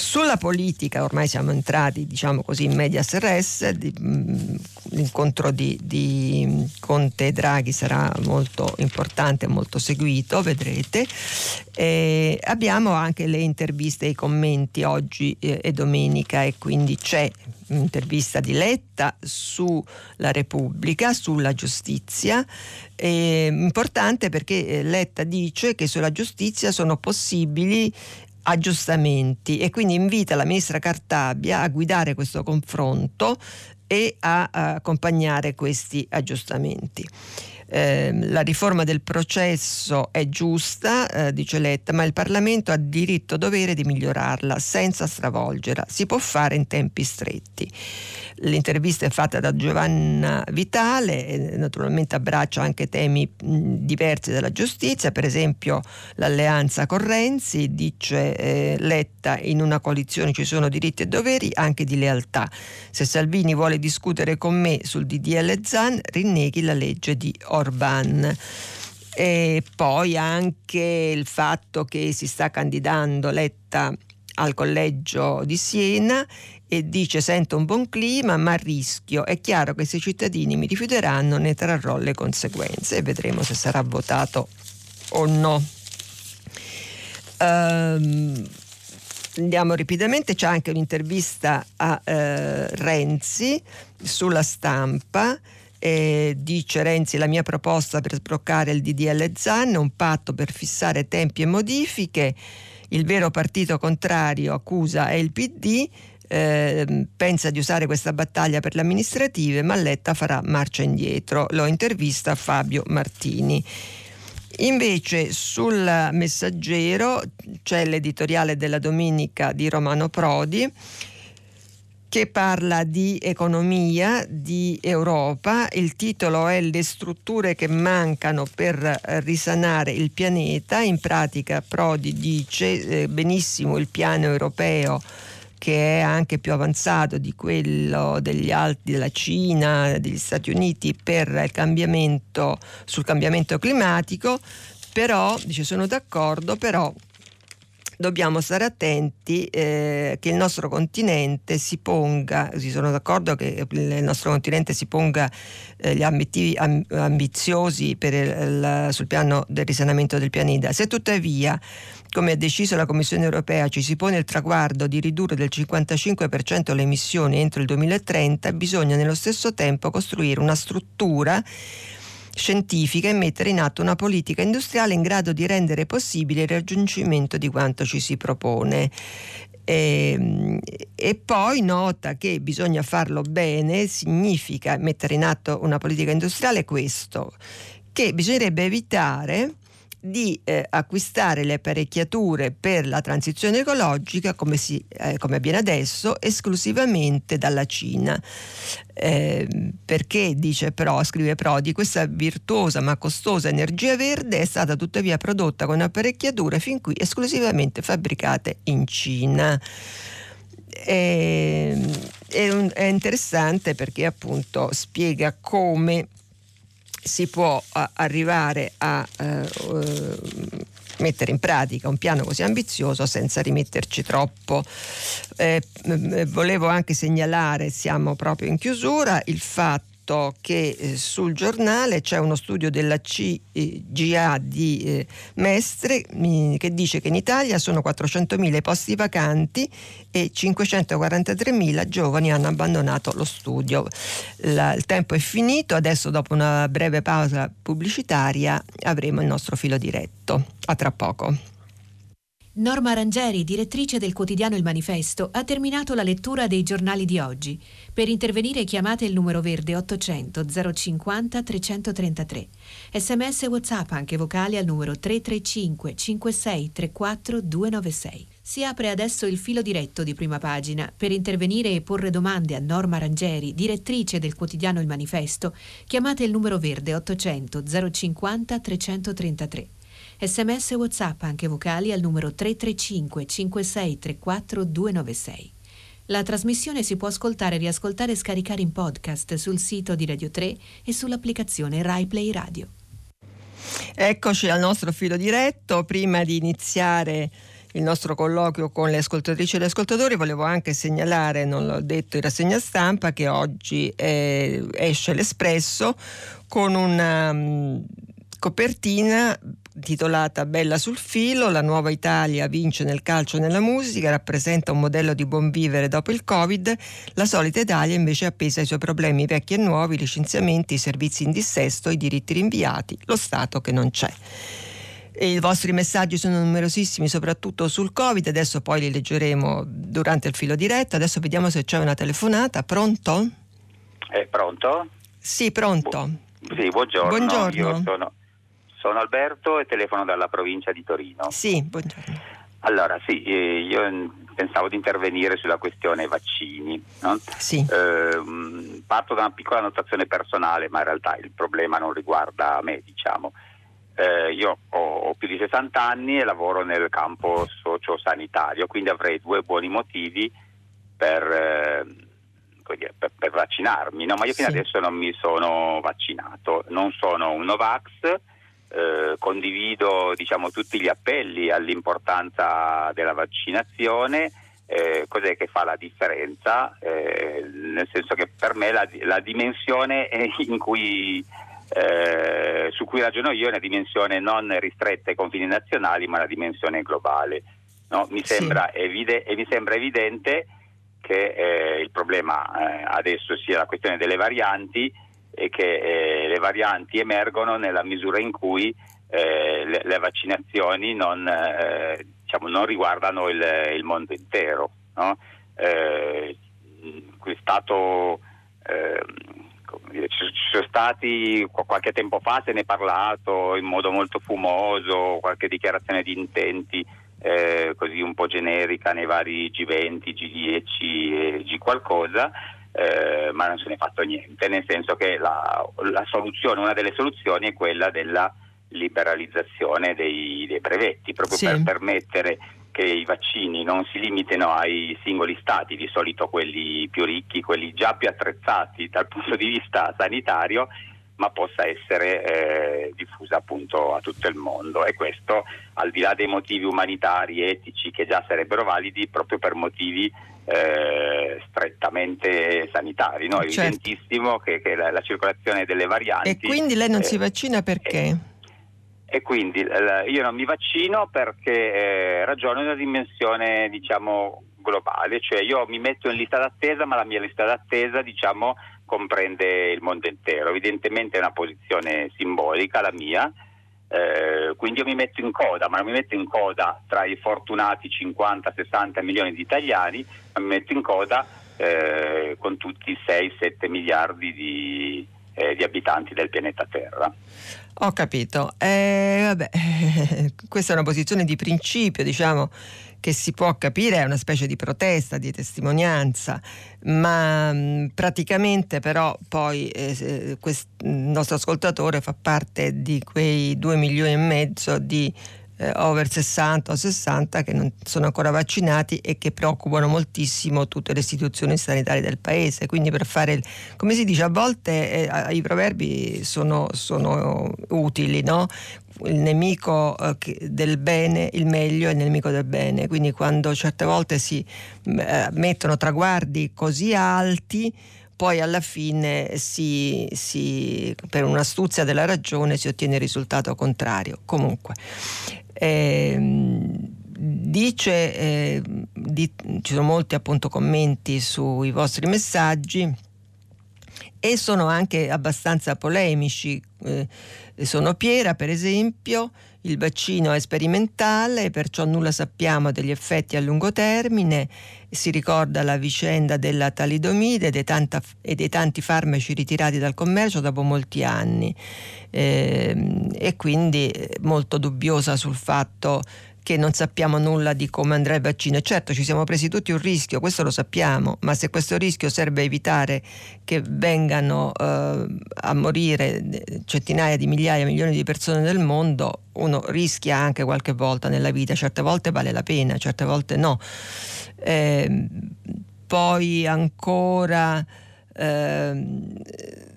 Sulla politica ormai siamo entrati diciamo così in medias res, di, mh, l'incontro di, di, Conte e Draghi sarà molto importante, molto seguito, vedrete. E abbiamo anche le interviste e i commenti oggi eh, e domenica e quindi c'è un'intervista di Letta sulla Repubblica, sulla giustizia, eh, importante perché eh, Letta dice che sulla giustizia sono possibili aggiustamenti e quindi invita la ministra Cartabia a guidare questo confronto e a, accompagnare questi aggiustamenti. Eh, la riforma del processo è giusta, eh, dice Letta, ma il Parlamento ha diritto dovere di migliorarla senza stravolgerla. Si può fare in tempi stretti. L'intervista è fatta da Giovanna Vitale e naturalmente abbraccia anche temi diversi della giustizia, per esempio l'alleanza con Renzi, dice eh, Letta in una coalizione ci sono diritti e doveri anche di lealtà. Se Salvini vuole discutere con me sul DDL Zan, rinneghi la legge di Orban. E poi anche il fatto che si sta candidando Letta al collegio di Siena e dice sento un buon clima ma rischio, è chiaro che se i cittadini mi rifiuteranno ne trarrò le conseguenze e vedremo se sarà votato o no. Um, andiamo rapidamente, c'è anche un'intervista a eh, Renzi sulla stampa. Eh, dice Renzi la mia proposta per sbloccare il DDL ZAN, un patto per fissare tempi e modifiche. Il vero partito contrario accusa è il PD, eh, pensa di usare questa battaglia per le amministrative, ma Letta farà marcia indietro. Lo intervista Fabio Martini. Invece sul messaggero c'è l'editoriale della domenica di Romano Prodi che parla di economia, di Europa. Il titolo è Le strutture che mancano per risanare il pianeta. In pratica Prodi dice eh, benissimo il piano europeo che è anche più avanzato di quello degli altri della Cina, degli Stati Uniti per il cambiamento sul cambiamento climatico, però dice sono d'accordo, però dobbiamo stare attenti eh, che il nostro continente si ponga, si sono d'accordo che il nostro continente si ponga eh, gli obiettivi ambiziosi il, il, sul piano del risanamento del pianeta. Se tuttavia come ha deciso la Commissione europea, ci si pone il traguardo di ridurre del 55% le emissioni entro il 2030, bisogna nello stesso tempo costruire una struttura scientifica e mettere in atto una politica industriale in grado di rendere possibile il raggiungimento di quanto ci si propone. E, ehm, e, poi nota che bisogna farlo bene, significa mettere in atto una politica industriale questo, che bisognerebbe evitare di eh, acquistare le apparecchiature per la transizione ecologica, come, si, eh, come avviene adesso, esclusivamente dalla Cina. Eh, perché, dice però, scrive Prodi, questa virtuosa ma costosa energia verde è stata tuttavia prodotta con apparecchiature fin qui esclusivamente fabbricate in Cina. è, è, un, è interessante perché appunto spiega come si può a, arrivare a uh, mettere in pratica un piano così ambizioso senza rimetterci troppo. Eh, volevo anche segnalare, siamo proprio in chiusura, il fatto letto che eh, sul giornale c'è uno studio della CGA di eh, Mestre che dice che in Italia sono 400.000 i posti vacanti e 543.000 giovani hanno abbandonato lo studio. La, il tempo è finito, adesso dopo una breve pausa pubblicitaria avremo il nostro filo diretto. A tra poco. Norma Rangeri, direttrice del quotidiano Il Manifesto, ha terminato la lettura dei giornali di oggi. Per intervenire chiamate il numero verde 800 050 333. Sms WhatsApp anche vocali al numero 335 56 34 296. Si apre adesso il filo diretto di prima pagina. Per intervenire e porre domande a Norma Rangeri, direttrice del quotidiano Il Manifesto, chiamate il numero verde 800 050 333. Sms WhatsApp anche vocali al numero 335 5634 296. La trasmissione si può ascoltare, riascoltare e scaricare in podcast sul sito di Radio 3 e sull'applicazione RaiPlay Radio. Eccoci al nostro filo diretto. Prima di iniziare il nostro colloquio con le ascoltatrici e gli ascoltatori, volevo anche segnalare, non l'ho detto in rassegna stampa, che oggi eh, esce l'Espresso con una um, copertina titolata Bella sul filo, la nuova Italia vince nel calcio e nella musica, rappresenta un modello di buon vivere dopo il Covid, la solita Italia invece è appesa ai suoi problemi vecchi e nuovi, licenziamenti, i servizi in dissesto, i diritti rinviati, lo Stato che non c'è. E I vostri messaggi sono numerosissimi, soprattutto sul Covid, adesso poi li leggeremo durante il filo diretto, adesso vediamo se c'è una telefonata, pronto? È pronto? Sì, pronto. Bu- sì, buongiorno. Buongiorno. Io sono, sono Alberto e telefono dalla provincia di Torino. Sì, buongiorno. Allora, sì, eh, io pensavo di intervenire sulla questione vaccini. No? Sì. Eh, parto da una piccola notazione personale, ma in realtà il problema non riguarda me, diciamo. Eh, io ho, ho, più di 60 anni e lavoro nel campo sociosanitario, quindi avrei due buoni motivi per, eh, per, per vaccinarmi, no? ma io fino Sì. adesso non mi sono vaccinato, non sono un Novax, eh, condivido diciamo, tutti gli appelli all'importanza della vaccinazione. Eh, cos'è che fa la differenza? Eh, nel senso che per me la, la dimensione in cui, eh, su cui ragiono io è una dimensione non ristretta ai confini nazionali, ma una dimensione globale. no? Mi, Sì. sembra evide- e mi sembra evidente che eh, il problema adesso sia la questione delle varianti e che eh, le varianti emergono nella misura in cui eh, le, le vaccinazioni non, eh, diciamo, non riguardano il, il mondo intero. No? Eh, stato, dire, ci, sono stati qu- qualche tempo fa se ne è parlato in modo molto fumoso, qualche dichiarazione di intenti eh, così un po' generica nei vari G20, G10 e G qualcosa. Eh, ma non se ne è fatto niente, nel senso che la, la soluzione, una delle soluzioni è quella della liberalizzazione dei, dei brevetti, proprio Sì. per permettere che i vaccini non si limitino ai singoli stati, di solito quelli più ricchi, quelli già più attrezzati dal punto di vista sanitario, ma possa essere eh, diffusa appunto a tutto il mondo e questo al di là dei motivi umanitari, etici che già sarebbero validi proprio per motivi eh, strettamente sanitari. No? Certo. evidentissimo che, che la, la circolazione delle varianti... E quindi lei non si eh, vaccina perché? e quindi eh, io non mi vaccino perché eh, ragiono in una dimensione diciamo globale, cioè io mi metto in lista d'attesa ma la mia lista d'attesa diciamo comprende il mondo intero, evidentemente è una posizione simbolica la mia, eh, quindi io mi metto in coda, ma non mi metto in coda tra i fortunati 50-60 milioni di italiani, ma mi metto in coda eh, con tutti i 6-7 miliardi di, eh, di abitanti del pianeta Terra. Ho capito. Eh, vabbè, [laughs] questa è una posizione di principio, diciamo, che si può capire, è una specie di protesta, di testimonianza, ma mh, praticamente però poi eh, se- quest- il nostro ascoltatore fa parte di quei due milioni e mezzo di eh, over 60 o 60 che non sono ancora vaccinati e che preoccupano moltissimo tutte le istituzioni sanitarie del paese. Quindi per fare, come si dice, a volte eh, i proverbi sono, sono utili, no? il nemico eh, del bene, il meglio è il nemico del bene. Quindi quando certe volte si eh, mettono traguardi così alti, poi alla fine si, si, per un'astuzia della ragione si ottiene il risultato contrario. Comunque, eh, dice, eh, di, ci sono molti appunto commenti sui vostri messaggi e sono anche abbastanza polemici. Eh, sono Piera, per esempio, il vaccino è sperimentale, perciò nulla sappiamo degli effetti a lungo termine. Si ricorda la vicenda della talidomide e dei, tanti farmaci ritirati dal commercio dopo molti anni. Eh, e quindi molto dubbiosa sul fatto che non sappiamo nulla di come andrà il vaccino. Certo, ci siamo presi tutti un rischio, questo lo sappiamo, ma se questo rischio serve a evitare che vengano eh, a morire centinaia di migliaia, milioni di persone nel mondo, uno rischia anche qualche volta nella vita, certe volte vale la pena, certe volte no. Eh, poi ancora... Eh,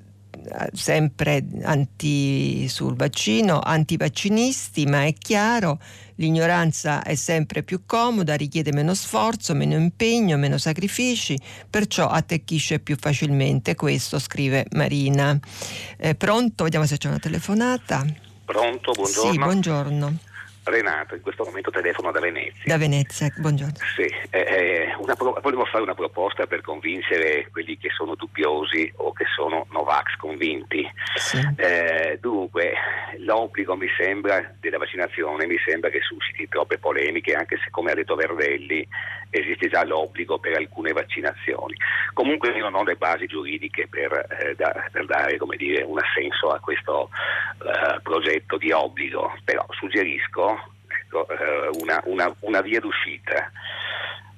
sempre anti, sul vaccino, antivaccinisti, ma è chiaro L'ignoranza è sempre più comoda, richiede meno sforzo, meno impegno, meno sacrifici, perciò attecchisce più facilmente. Questo scrive Marina. Eh, pronto? Vediamo se c'è una telefonata. Pronto, buongiorno. Sì, buongiorno. Renato, in questo momento telefono da Venezia. Da Venezia, buongiorno. Sì, eh, una, volevo fare una proposta per convincere quelli che sono dubbiosi o che sono Novax convinti. Sì. Eh, dunque, l'obbligo mi sembra della vaccinazione mi sembra che susciti troppe polemiche, anche se come ha detto Verdelli esiste già l'obbligo per alcune vaccinazioni. Comunque io non ho le basi giuridiche per, eh, da, per dare dire, un assenso a questo uh, progetto di obbligo, però suggerisco ecco, uh, una, una, una, via d'uscita.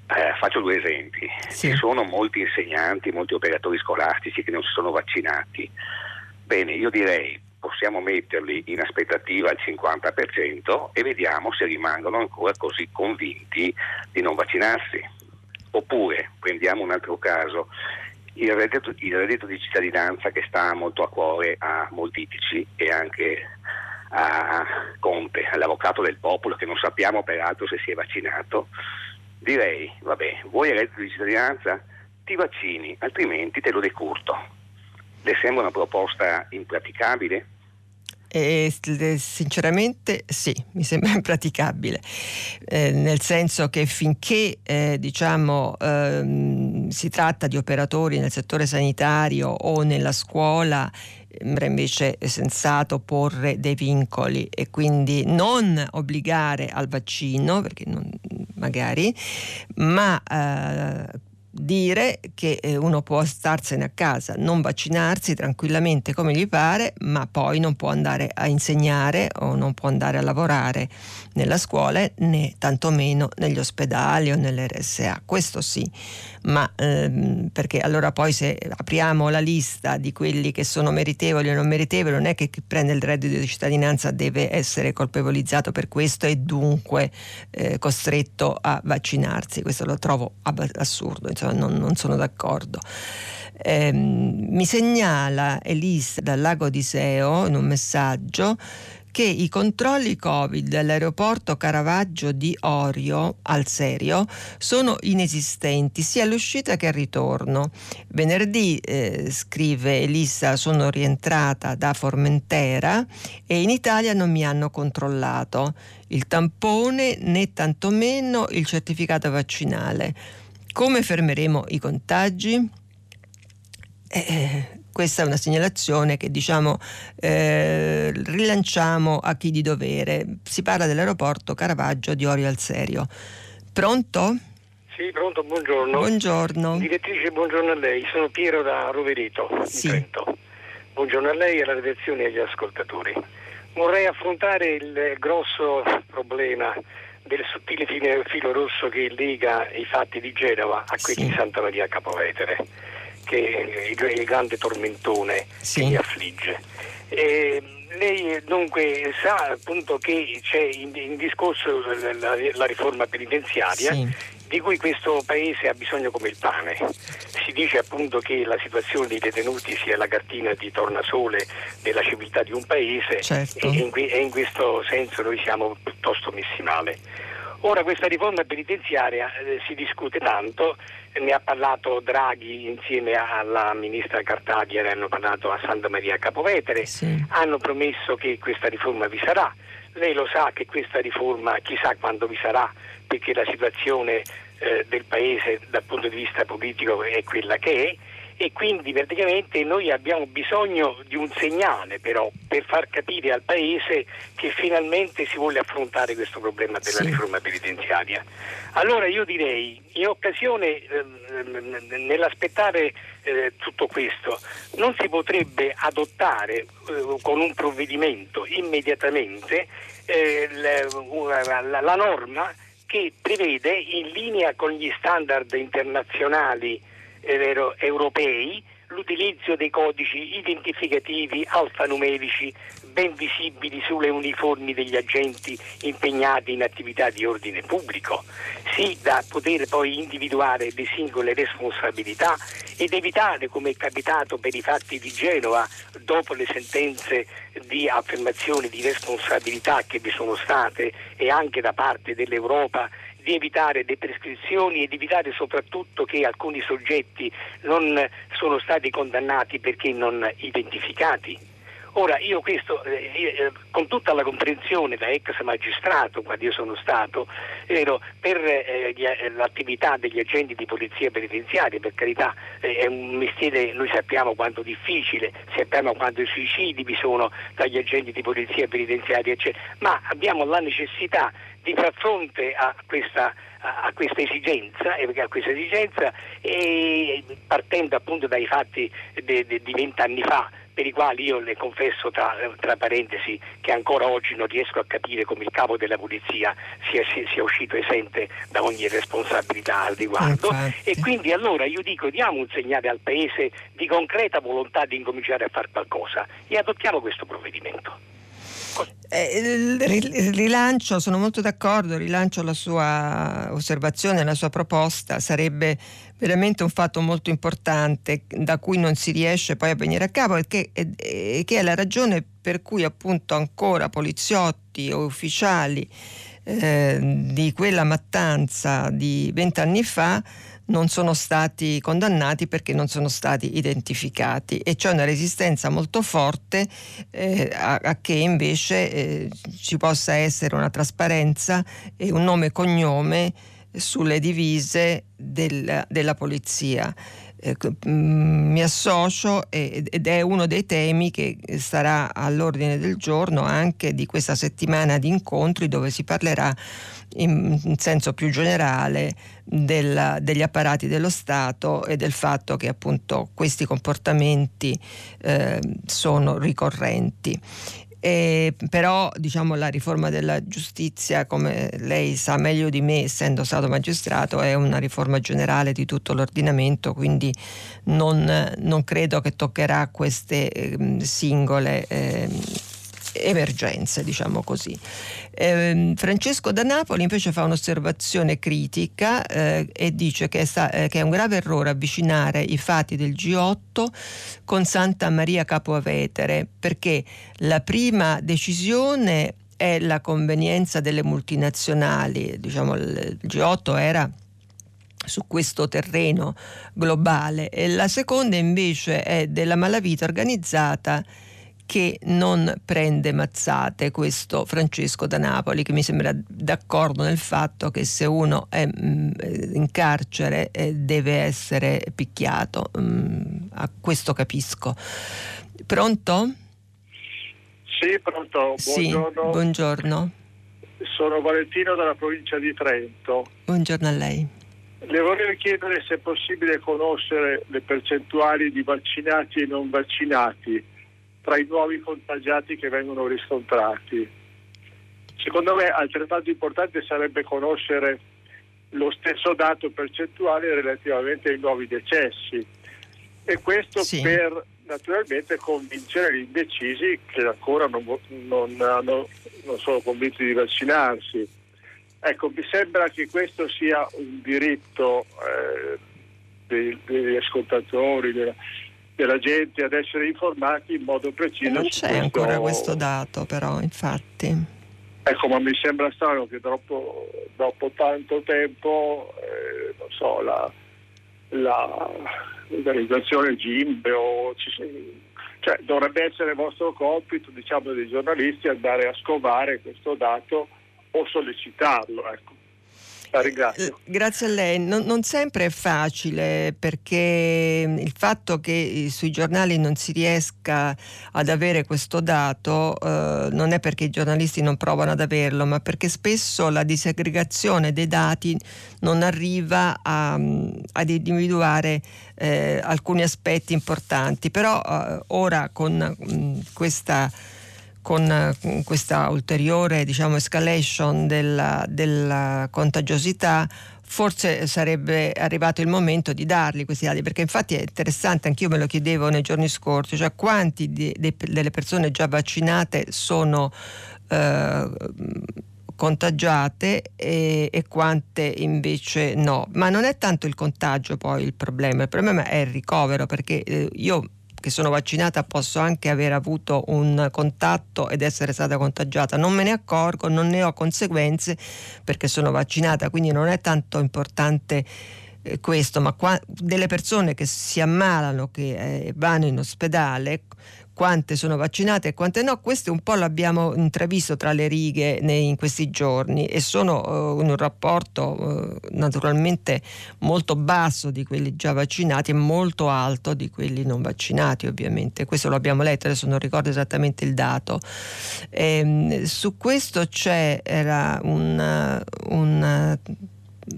Uh, faccio due esempi. Sì. Ci sono molti insegnanti, molti operatori scolastici che non si sono vaccinati. Bene, io direi possiamo metterli in aspettativa al 50% e vediamo se rimangono ancora così convinti di non vaccinarsi. Oppure prendiamo un altro caso, il reddito, il reddito di cittadinanza che sta molto a cuore a molti ITC e anche a Conte, all'avvocato del popolo che non sappiamo peraltro se si è vaccinato. Direi, vabbè, vuoi il reddito di cittadinanza? Ti vaccini, altrimenti te lo decurto. Le sembra una proposta impraticabile? E sinceramente sì, mi sembra [laughs] impraticabile, eh, nel senso che finché eh, diciamo, ehm, si tratta di operatori nel settore sanitario o nella scuola, sembra invece sensato porre dei vincoli e quindi non obbligare al vaccino, perché non, magari, ma eh, dire che eh, uno può starsene a casa, non vaccinarsi tranquillamente come gli pare, ma poi non può andare a insegnare o non può andare a lavorare nella scuola né tantomeno negli ospedali o nelle RSA. Questo sì, ma ehm, perché allora poi se apriamo la lista di quelli che sono meritevoli o non meritevoli, non è che chi prende il reddito di cittadinanza deve essere colpevolizzato per questo e dunque eh, costretto a vaccinarsi. Questo lo trovo assurdo. Insomma, non, non sono d'accordo. Eh, mi segnala Elisa dal lago di Seo in un messaggio che i controlli Covid dell'aeroporto Caravaggio di Orio al Serio sono inesistenti sia all'uscita che al ritorno. Venerdì, eh, scrive Elissa, sono rientrata da Formentera e in Italia non mi hanno controllato il tampone né tantomeno il certificato vaccinale. Come fermeremo i contagi? Eh, questa è una segnalazione che diciamo eh, rilanciamo a chi di dovere. Si parla dell'aeroporto Caravaggio di Orio al Serio. Pronto? Sì, pronto, buongiorno. Buongiorno. Direttrice, buongiorno a lei. Sono Piero da Rovereto, sì. Trento. Buongiorno a lei, alla redazione e agli ascoltatori. Vorrei affrontare il grosso problema del sottile filo rosso che lega i fatti di Genova a quelli sì. di Santa Maria Capovetere, che è il grande tormentone sì. che mi affligge. Eh, lei dunque sa appunto che c'è in, in discorso la, la, riforma penitenziaria sì. di cui questo paese ha bisogno come il pane. Si dice appunto che la situazione dei detenuti sia la cartina di tornasole della civiltà di un paese certo. e, in, e in questo senso noi siamo piuttosto messi male. Ora questa riforma penitenziaria eh, si discute tanto, ne ha parlato Draghi insieme alla ministra Cartadia, ne hanno parlato a Santa Maria Capovetere, sì. hanno promesso che questa riforma vi sarà. Lei lo sa che questa riforma chissà quando vi sarà perché la situazione eh, del Paese dal punto di vista politico è quella che è e quindi praticamente noi abbiamo bisogno di un segnale però per far capire al Paese che finalmente si vuole affrontare questo problema della sì. riforma penitenziaria. Allora io direi, in occasione, ehm, nell'aspettare eh, tutto questo, non si potrebbe adottare eh, con un provvedimento immediatamente eh, la, la, la norma che prevede in linea con gli standard internazionali vero, europei l'utilizzo dei codici identificativi alfanumerici ben visibili sulle uniformi degli agenti impegnati in attività di ordine pubblico, sì da poter poi individuare le singole responsabilità ed evitare, come è capitato per i fatti di Genova, dopo le sentenze di affermazione di responsabilità che vi sono state e anche da parte dell'Europa di evitare le prescrizioni e di evitare soprattutto che alcuni soggetti non sono stati condannati perché non identificati. Ora io questo, eh, eh, con tutta la comprensione da ex magistrato quando io sono stato, vero, per eh, gli, eh, l'attività degli agenti di polizia penitenziaria, per carità eh, è un mestiere, noi sappiamo quanto difficile, sappiamo quanto suicidi vi sono dagli agenti di polizia penitenziaria, eccetera, ma abbiamo la necessità di far fronte a questa, a questa esigenza, a questa esigenza partendo appunto dai fatti di vent'anni fa per i quali io le confesso tra, tra, parentesi che ancora oggi non riesco a capire come il capo della polizia sia, sia uscito esente da ogni responsabilità al riguardo Infatti. e quindi allora io dico diamo un segnale al Paese di concreta volontà di incominciare a fare qualcosa e adottiamo questo provvedimento. Eh, rilancio, sono molto d'accordo, rilancio la sua osservazione, la sua proposta, sarebbe veramente un fatto molto importante da cui non si riesce poi a venire a capo e che, e, che è la ragione per cui appunto ancora poliziotti o ufficiali eh, di quella mattanza di vent'anni fa non sono stati condannati perché non sono stati identificati. E c'è una resistenza molto forte eh, a, a, che invece eh, ci possa essere una trasparenza e un nome e cognome sulle divise del, della polizia. Eh, mm, mi associo ed è uno dei temi che starà all'ordine del giorno anche di questa settimana di incontri dove si parlerà in, senso più generale del, degli apparati dello Stato e del fatto che appunto questi comportamenti eh, sono ricorrenti. Eh, però diciamo, la riforma della giustizia, come lei sa meglio di me, essendo stato magistrato, è una riforma generale di tutto l'ordinamento, quindi non, non credo che toccherà queste eh, singole eh, emergenze, diciamo così. Eh, Francesco da Napoli invece fa un'osservazione critica eh, e dice che è, sta, eh, che è, un grave errore avvicinare i fatti del G8 con Santa Maria Capovetere, perché la prima decisione è la convenienza delle multinazionali, diciamo il G8 era su questo terreno globale e la seconda invece è della malavita organizzata che non prende mazzate questo Francesco da Napoli che mi sembra d'accordo nel fatto che se uno è mm, in carcere eh, deve essere picchiato mm, a questo capisco pronto? Sì, pronto, buongiorno. Sì, buongiorno. Sono Valentino dalla provincia di Trento. Buongiorno a lei. Le vorrei chiedere se è possibile conoscere le percentuali di vaccinati e non vaccinati tra i nuovi contagiati che vengono riscontrati. Secondo me altrettanto importante sarebbe conoscere lo stesso dato percentuale relativamente ai nuovi decessi e questo sì. per naturalmente convincere gli indecisi che ancora non, non, non, non sono convinti di vaccinarsi. Ecco, mi sembra che questo sia un diritto eh, degli ascoltatori, della, della, gente ad essere informati in modo preciso. Non c'è questo... ancora questo dato però, infatti. Ecco, ma mi sembra strano che dopo, dopo tanto tempo, eh, non so, la, la, l'organizzazione GIMBE o cioè, dovrebbe essere vostro compito, diciamo, dei giornalisti andare a scovare questo dato o sollecitarlo. Ecco. Eh, grazie a lei. Non, non, sempre è facile perché il fatto che sui giornali non si riesca ad avere questo dato eh, non è perché i giornalisti non provano ad averlo, ma perché spesso la disaggregazione dei dati non arriva a, ad individuare eh, alcuni aspetti importanti. Però eh, ora con mh, questa con questa ulteriore diciamo, escalation della, della contagiosità forse sarebbe arrivato il momento di darli questi dati, perché infatti è interessante, anch'io me lo chiedevo nei giorni scorsi, cioè quanti di, de, delle persone già vaccinate sono eh, contagiate e, e, quante invece no. Ma non è tanto il contagio poi il problema, il problema è il ricovero, perché eh, io che sono vaccinata posso anche aver avuto un contatto ed essere stata contagiata. Non me ne accorgo, non ne ho conseguenze perché sono vaccinata, quindi non è tanto importante eh, questo, ma qua, delle persone che si ammalano, che eh, vanno in ospedale, quante sono vaccinate e quante no, questo un po' l'abbiamo intravisto tra le righe in questi giorni e sono uh, in un rapporto uh, naturalmente molto basso di quelli già vaccinati e molto alto di quelli non vaccinati ovviamente, questo lo abbiamo letto, adesso non ricordo esattamente il dato. E, ehm, su questo c'era un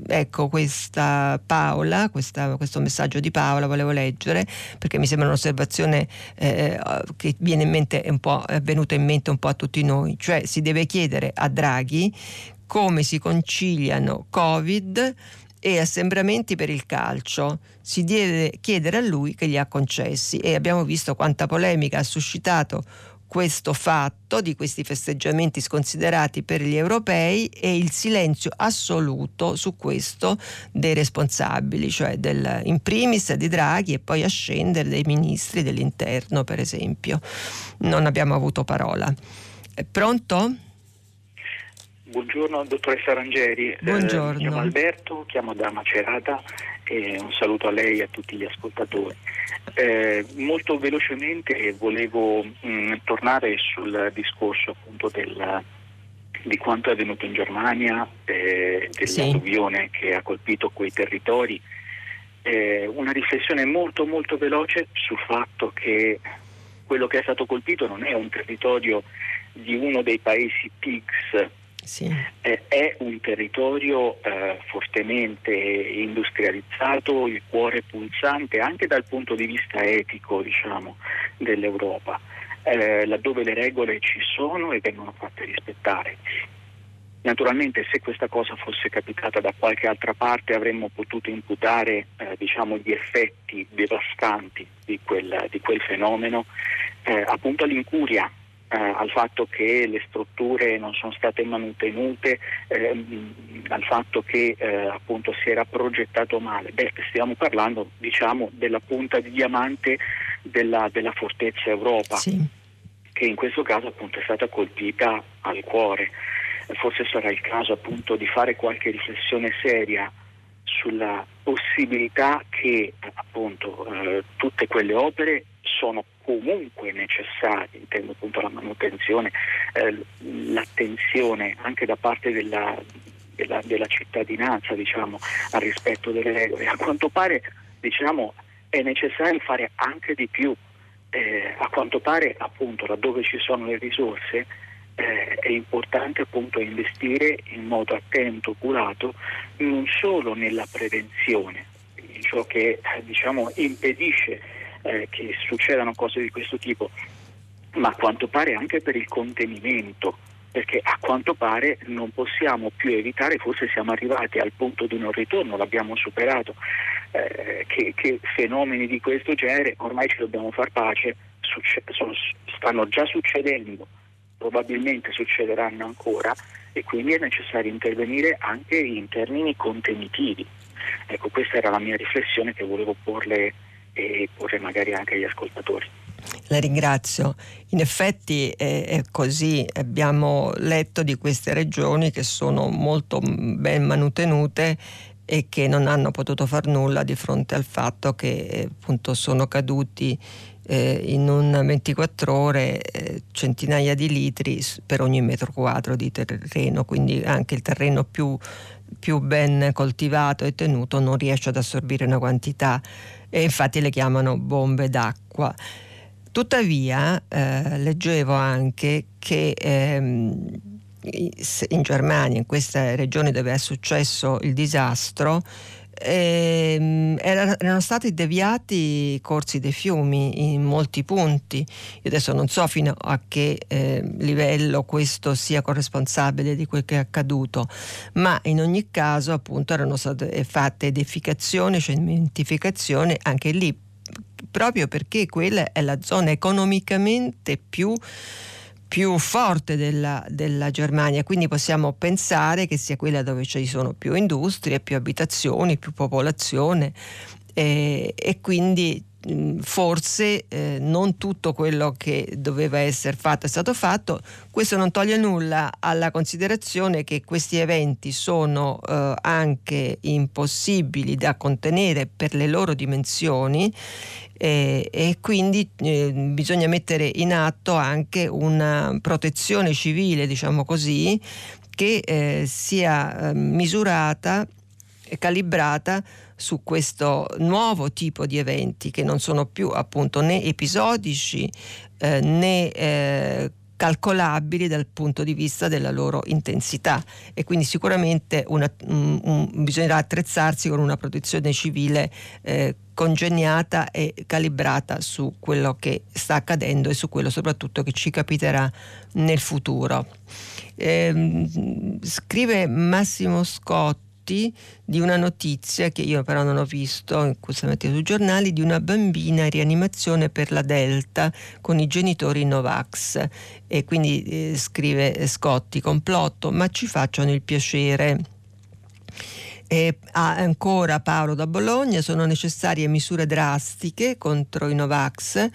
ecco questa Paola, questa, questo messaggio di Paola volevo leggere perché mi sembra un'osservazione eh, che viene in mente un po', è venuta in mente un po' a tutti noi, cioè si deve chiedere a Draghi come si conciliano Covid e assembramenti per il calcio. Si deve chiedere a lui che li ha concessi e abbiamo visto quanta polemica ha suscitato questo fatto di questi festeggiamenti sconsiderati per gli europei e il silenzio assoluto su questo dei responsabili, cioè del, in primis di Draghi e poi a scendere dei ministri dell'interno, per esempio. Non abbiamo avuto parola. È pronto? Buongiorno dottoressa Rangeri, Buongiorno. Eh, chiamo Alberto, chiamo da Macerata e un saluto a lei e a tutti gli ascoltatori. Eh, molto velocemente volevo mh, mm, tornare sul discorso appunto del, di quanto è avvenuto in Germania, eh, dell'alluvione sì. che ha colpito quei territori. Eh, una riflessione molto molto veloce sul fatto che quello che è stato colpito non è un territorio di uno dei paesi PIGS sì. eh, è un territorio eh, fortemente industrializzato, il cuore pulsante anche dal punto di vista etico diciamo, dell'Europa, eh, laddove le regole ci sono e vengono fatte rispettare. Naturalmente se questa cosa fosse capitata da qualche altra parte avremmo potuto imputare eh, diciamo, gli effetti devastanti di quel, di quel fenomeno eh, appunto all'incuria al fatto che le strutture non sono state mantenute, ehm, al fatto che eh, appunto si era progettato male. Beh, stiamo parlando diciamo, della punta di diamante della, della fortezza Europa, sì. che in questo caso appunto è stata colpita al cuore. Forse sarà il caso appunto di fare qualche riflessione seria sulla possibilità che appunto eh, tutte quelle opere sono comunque necessarie, intendo appunto la manutenzione, eh, l'attenzione anche da parte della, della, della cittadinanza diciamo, al rispetto delle regole. A quanto pare diciamo, è necessario fare anche di più. Eh, a quanto pare appunto laddove ci sono le risorse eh, è importante appunto investire in modo attento, curato, non solo nella prevenzione, ciò che diciamo, impedisce eh, che succedano cose di questo tipo, ma a quanto pare anche per il contenimento, perché a quanto pare non possiamo più evitare, forse siamo arrivati al punto di non ritorno, l'abbiamo superato, eh, che, che, fenomeni di questo genere ormai ci dobbiamo far pace, succe- sono, stanno già succedendo, probabilmente succederanno ancora e quindi è necessario intervenire anche in termini contenitivi. Ecco, questa era la mia riflessione che volevo porle e porre magari anche agli ascoltatori. La ringrazio. In effetti è, così, abbiamo letto di queste regioni che sono molto ben mantenute e che non hanno potuto far nulla di fronte al fatto che appunto sono caduti eh, in un 24 ore eh, centinaia di litri per ogni metro quadro di terreno, quindi anche il terreno più, più ben coltivato e tenuto non riesce ad assorbire una quantità e infatti le chiamano bombe d'acqua. Tuttavia eh, leggevo anche che ehm, in Germania, in questa regione dove è successo il disastro, ehm, erano stati deviati i corsi dei fiumi in molti punti. Io adesso non so fino a che eh, livello questo sia corresponsabile di quel che è accaduto, ma in ogni caso appunto erano state fatte edificazioni, cementificazioni anche lì proprio perché quella è la zona economicamente più più forte della, della, Germania, quindi possiamo pensare che sia quella dove ci sono più industrie, più abitazioni, più popolazione e, e quindi forse eh, non tutto quello che doveva essere fatto è stato fatto. Questo non toglie nulla alla considerazione che questi eventi sono eh, anche impossibili da contenere per le loro dimensioni eh, e quindi eh, bisogna mettere in atto anche una protezione civile, diciamo così, che eh, sia eh, misurata e calibrata su questo nuovo tipo di eventi che non sono più appunto né episodici eh, né eh, calcolabili dal punto di vista della loro intensità e quindi sicuramente una, un, un, bisognerà attrezzarsi con una protezione civile eh, congegnata e calibrata su quello che sta accadendo e su quello soprattutto che ci capiterà nel futuro. Eh, scrive Massimo Scotti di una notizia che io però non ho visto questa mattina sui giornali di una bambina in rianimazione per la Delta con i genitori Novax. E quindi eh, scrive Scotti complotto ma ci facciano il piacere e ancora Paolo da Bologna sono necessarie misure drastiche contro i Novax.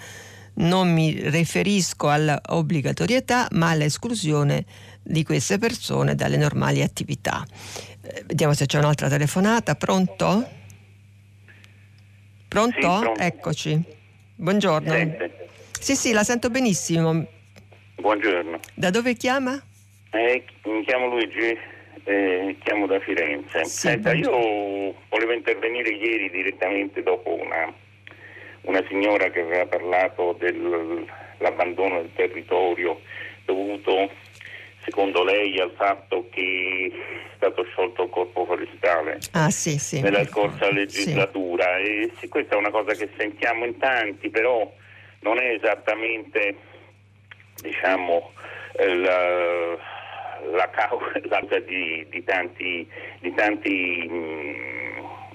Non mi riferisco all'obbligatorietà ma all'esclusione di queste persone dalle normali attività. Vediamo se c'è un'altra telefonata. Pronto? Pronto? Sì, pronto. Eccoci. Buongiorno. Sente. Sì, sì, la sento benissimo. Buongiorno. Da dove chiama? Eh, mi chiamo Luigi, eh, chiamo da Firenze. Sì, Senta, io volevo intervenire ieri direttamente dopo una, una signora che aveva parlato dell'abbandono del territorio dovuto secondo lei al fatto che è stato sciolto il corpo forestale? Ah, sì, sì, nella scorsa legislatura. Sì. e questa è una cosa che sentiamo in tanti però non è esattamente diciamo eh, la, la [laughs] causa di, di, tanti, di tanti mh,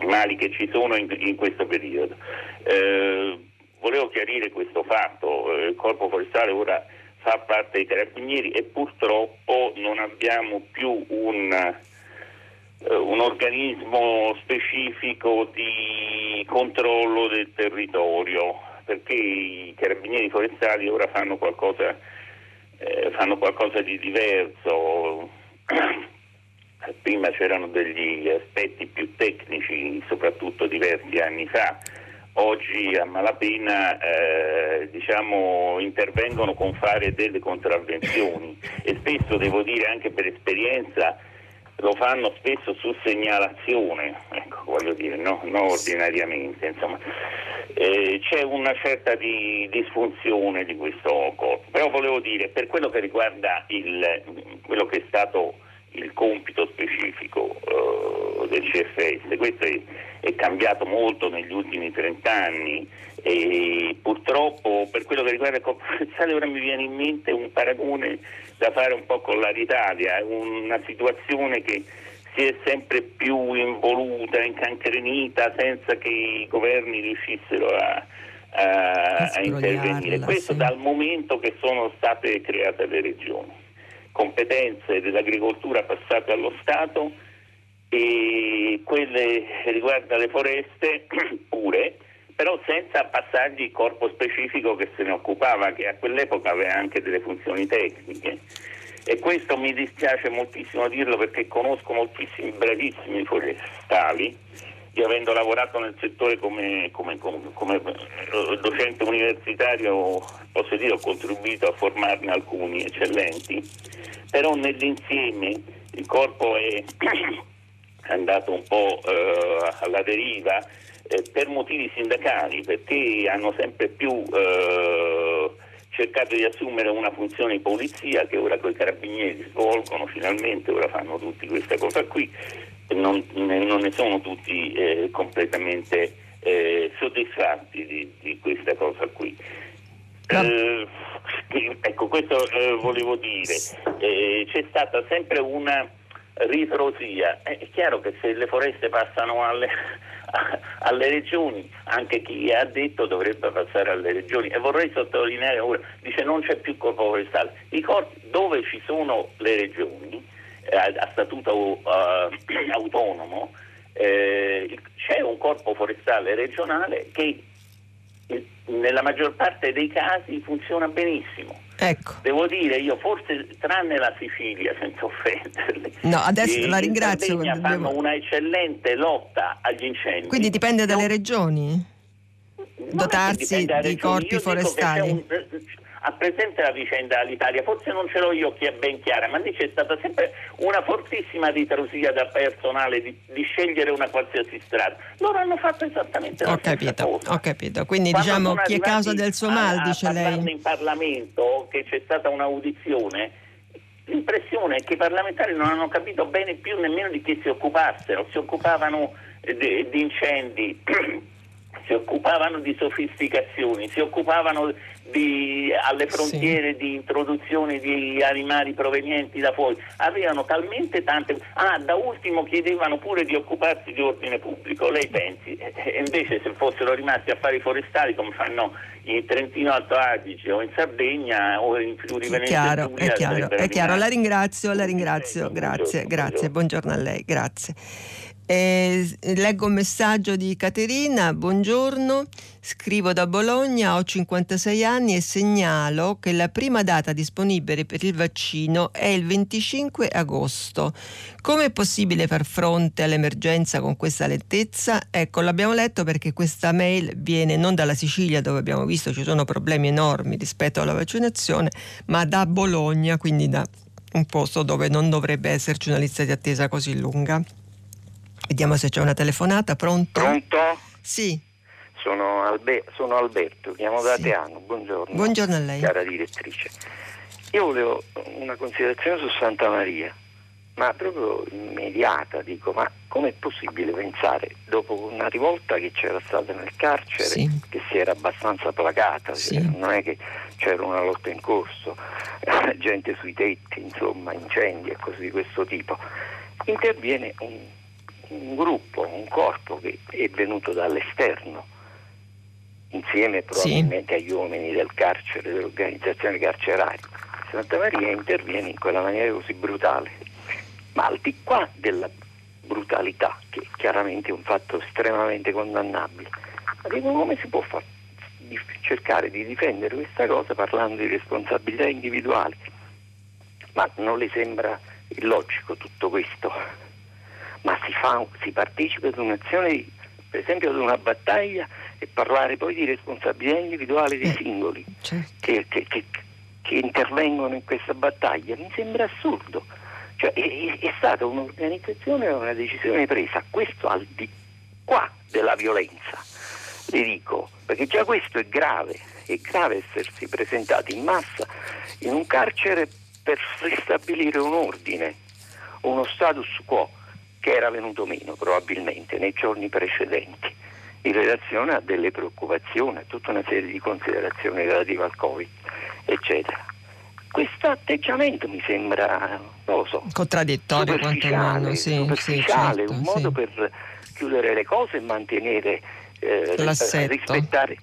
mm, mali che ci sono in, in questo periodo. Eh, volevo chiarire questo fatto. Il corpo forestale ora fa parte dei carabinieri e purtroppo non abbiamo più un, uh, un organismo specifico di controllo del territorio perché i carabinieri forestali ora fanno qualcosa, eh, fanno qualcosa di diverso. [clears throat] Prima c'erano degli aspetti più tecnici, soprattutto diversi anni fa oggi a malapena eh, diciamo, intervengono con fare delle contravvenzioni e spesso devo dire anche per esperienza lo fanno spesso su segnalazione, ecco, voglio dire, no, non ordinariamente. Eh, c'è una certa di disfunzione di questo corpo, però volevo dire, per quello che riguarda il, quello che è stato il compito specifico uh, del CFS. Questo è, è, cambiato molto negli ultimi 30 anni e purtroppo per quello che riguarda il corpo forestale [laughs] ora mi viene in mente un paragone da fare un po' con l'Italia, una situazione che si è sempre più involuta, incancrenita senza che i governi riuscissero a, a, a intervenire. Questo sì. dal momento che sono state create le regioni. Competenze dell'agricoltura passate allo Stato e quelle riguardo le foreste [clears throat] pure, però senza passargli il corpo specifico che se ne occupava, che a quell'epoca aveva anche delle funzioni tecniche. E questo mi dispiace moltissimo dirlo perché conosco moltissimi bravissimi forestali. Io avendo lavorato nel settore come, come, come, come eh, docente universitario, posso dire ho contribuito a formarne alcuni eccellenti, però nell'insieme il corpo è andato un po' eh, alla deriva eh, per motivi sindacali, perché hanno sempre più eh, cercato di assumere una funzione di polizia che ora con i carabinieri svolgono finalmente, ora fanno tutti questa cosa qui, non, non ne sono tutti eh, completamente eh, soddisfatti di, di, questa cosa qui. Eh, ecco, questo eh, volevo dire. Eh, c'è stata sempre una ritrosia. È chiaro che se le foreste passano alle, [laughs] alle regioni, anche chi ha detto dovrebbe passare alle regioni. E vorrei sottolineare ora, dice non c'è più corpo forestale. I corpi dove ci sono le regioni eh, a statuto uh, [clears throat] autonomo, eh, c'è un corpo forestale regionale che nella maggior parte dei casi funziona benissimo. Ecco. Devo dire, io forse tranne la Sicilia, senza offenderli, no, adesso la ringrazio. In fanno una eccellente lotta agli incendi. Quindi dipende dalle regioni? Dotarsi dei corpi forestali? Un, ha presente la vicenda all'Italia, forse non ce l'ho io che è ben chiara, ma lì c'è stata sempre una fortissima ritrosia da personale di, di, scegliere una qualsiasi strada. Loro hanno fatto esattamente la ho capito, cosa. Ho capito, quindi Quando diciamo chi è causa del suo mal, dice lei. in Parlamento che c'è stata un'audizione l'impressione è che i parlamentari non hanno capito bene più nemmeno di che si occupassero, si occupavano di, di incendi, [clears throat] si occupavano di sofisticazioni, si occupavano di, alle frontiere sì. di introduzione di animali provenienti da fuori, avevano talmente tante... Ah, da ultimo chiedevano pure di occuparsi di ordine pubblico, lei pensi? E invece se fossero rimasti affari forestali come fanno in Trentino Alto Adige o in Sardegna o in Friuli Venezia Giulia, è chiaro, è chiaro, la ringrazio, la ringrazio, grazie, grazie, buongiorno a lei, grazie. Eh, leggo un messaggio di Caterina, buongiorno, scrivo da Bologna, ho 56 anni e segnalo che la prima data disponibile per il vaccino è il 25 agosto. Come è possibile far fronte all'emergenza con questa lentezza? Ecco, l'abbiamo letto perché questa mail viene non dalla Sicilia dove abbiamo visto ci sono problemi enormi rispetto alla vaccinazione, ma da Bologna, quindi da un posto dove non dovrebbe esserci una lista di attesa così lunga. Vediamo se c'è una telefonata, pronto? Pronto? Sì. Sono, Albe- sono Alberto, chiamo da sì. Teano, buongiorno. Buongiorno a lei. Cara direttrice. Io volevo una considerazione su Santa Maria, ma proprio immediata, dico, ma com'è possibile pensare, dopo una rivolta che c'era stata nel carcere, sì. che si era abbastanza placata, sì. cioè, non è che c'era una lotta in corso, [laughs] gente sui tetti, insomma, incendi e cose di questo tipo, interviene un un gruppo, un corpo che è venuto dall'esterno, insieme probabilmente sì. agli uomini del carcere, dell'organizzazione carceraria. Santa Maria interviene in quella maniera così brutale, ma al di qua della brutalità, che chiaramente è un fatto estremamente condannabile, ma dico come si può far, di cercare di difendere questa cosa parlando di responsabilità individuali? Ma non le sembra illogico tutto questo? Ma si, fa, si partecipa ad un'azione, per esempio ad una battaglia e parlare poi di responsabilità individuale dei eh, singoli certo. che, che, che, che, intervengono in questa battaglia. Mi sembra assurdo. Cioè, è, è, stata un'organizzazione una decisione presa, questo al di qua della violenza. Le dico, perché già questo è grave, è grave essersi presentati in massa in un carcere per ristabilire un ordine, uno status quo che era venuto meno probabilmente nei giorni precedenti in relazione a delle preoccupazioni, a tutta una serie di considerazioni relative al Covid, eccetera. questo atteggiamento mi sembra, non lo so, contraddittorio quantomeno, sì, superficiale sì, certo, un modo sì. per chiudere le cose e mantenere, eh, rispettare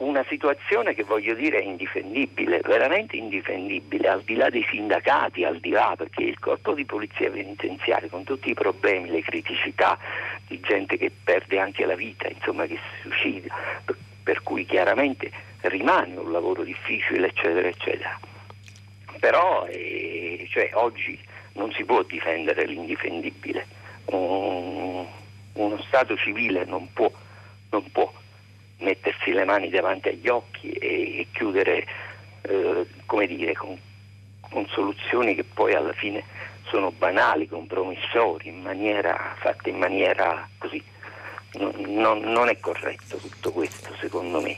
una situazione che voglio dire è indifendibile, veramente indifendibile, al di là dei sindacati, al di là perché il corpo di polizia penitenziaria con tutti i problemi, le criticità di gente che perde anche la vita, insomma che si suicida, per, cui chiaramente rimane un lavoro difficile, eccetera, eccetera. Però eh, cioè, oggi non si può difendere l'indifendibile. Um, uno Stato civile non può, non può mettersi le mani davanti agli occhi e, e chiudere, eh, come dire, con, con, soluzioni che poi alla fine sono banali, compromissori, in maniera, fatte in maniera così. Non, non, non è corretto tutto questo, secondo me.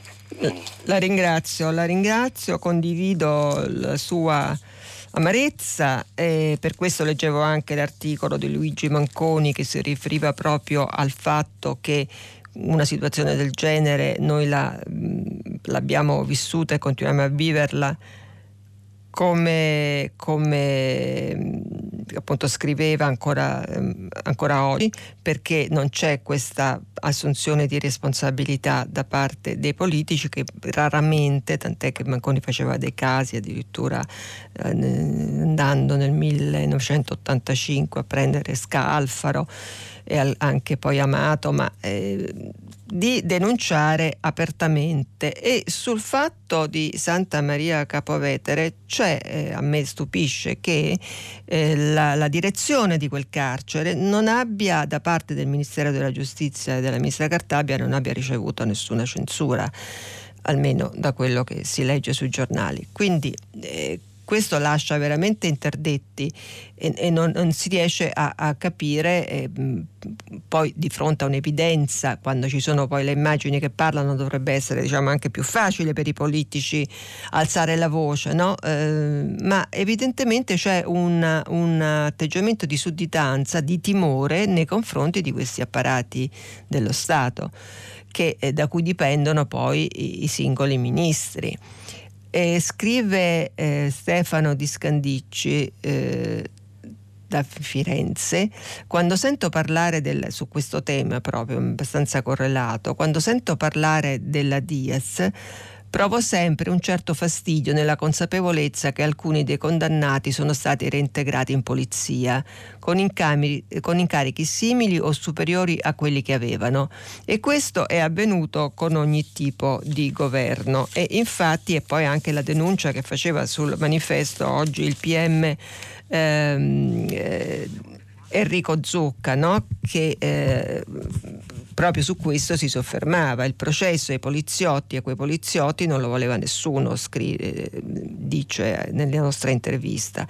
La ringrazio, la ringrazio, condivido la sua amarezza e per questo leggevo anche l'articolo di Luigi Manconi che si riferiva proprio al fatto che una situazione del genere noi la, l'abbiamo vissuta e continuiamo a viverla come, come appunto scriveva ancora, ancora, oggi, perché non c'è questa assunzione di responsabilità da parte dei politici che raramente, tant'è che Manconi faceva dei casi addirittura eh, andando nel 1985 a prendere Scalfaro e anche poi Amato, ma eh, di denunciare apertamente e sul fatto di Santa Maria Capovetere c'è, eh, a me stupisce che eh, la, la, direzione di quel carcere non abbia da parte del Ministero della Giustizia e della Ministra Cartabia non abbia ricevuto nessuna censura almeno da quello che si legge sui giornali. Quindi eh, questo lascia veramente interdetti e, e non, non, si riesce a, a capire eh, poi di fronte a un'evidenza quando ci sono poi le immagini che parlano dovrebbe essere diciamo anche più facile per i politici alzare la voce no? eh, ma evidentemente c'è un, un atteggiamento di sudditanza di timore nei confronti di questi apparati dello Stato che, eh, da cui dipendono poi i, i singoli ministri e scrive eh, Stefano Di Scandicci eh, da Firenze, quando sento parlare del, su questo tema proprio abbastanza correlato, quando sento parlare della Diaz, Provo sempre un certo fastidio nella consapevolezza che alcuni dei condannati sono stati reintegrati in polizia, con, incameri, con incarichi simili o superiori a quelli che avevano. E questo è avvenuto con ogni tipo di governo. E infatti è poi anche la denuncia che faceva sul manifesto oggi il PM. Ehm, eh, Enrico Zucca, no? che eh, proprio su questo si soffermava. Il processo ai poliziotti e quei poliziotti non lo voleva nessuno, scrive, dice nella nostra intervista.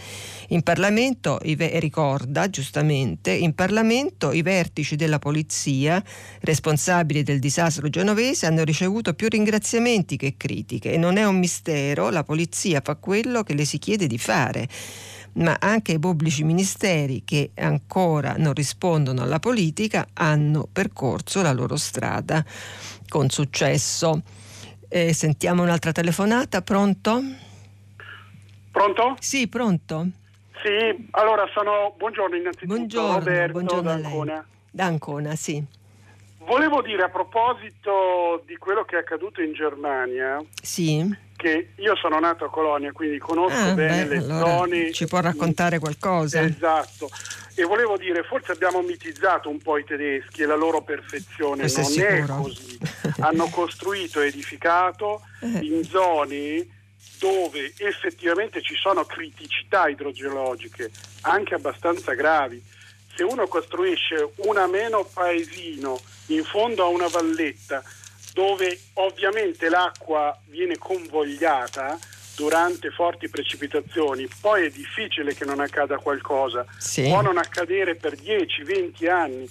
In Parlamento, ricorda giustamente, in Parlamento i vertici della polizia responsabili del disastro genovese hanno ricevuto più ringraziamenti che critiche e non è un mistero, la polizia fa quello che le si chiede di fare ma anche i pubblici ministeri che ancora non rispondono alla politica hanno percorso la loro strada con successo. Eh, sentiamo un'altra telefonata, pronto? Pronto? Sì, pronto. Sì, allora sono, buongiorno innanzitutto, buongiorno, Roberto buongiorno da Ancona. Da Ancona, sì. Volevo dire a proposito di quello che è accaduto in Germania, sì. che io sono nato a Colonia, quindi conosco ah, bene beh, le allora zone. Ci può raccontare qualcosa? Esatto. E volevo dire, forse abbiamo mitizzato un po' i tedeschi e la loro perfezione, Questo non è, è così. Hanno costruito e edificato Eh. in zone dove effettivamente ci sono criticità idrogeologiche, anche abbastanza gravi. Se uno costruisce un ameno paesino in fondo a una valletta dove ovviamente l'acqua viene convogliata durante forti precipitazioni, poi è difficile che non accada qualcosa. Sì. Può non accadere per 10-20 anni,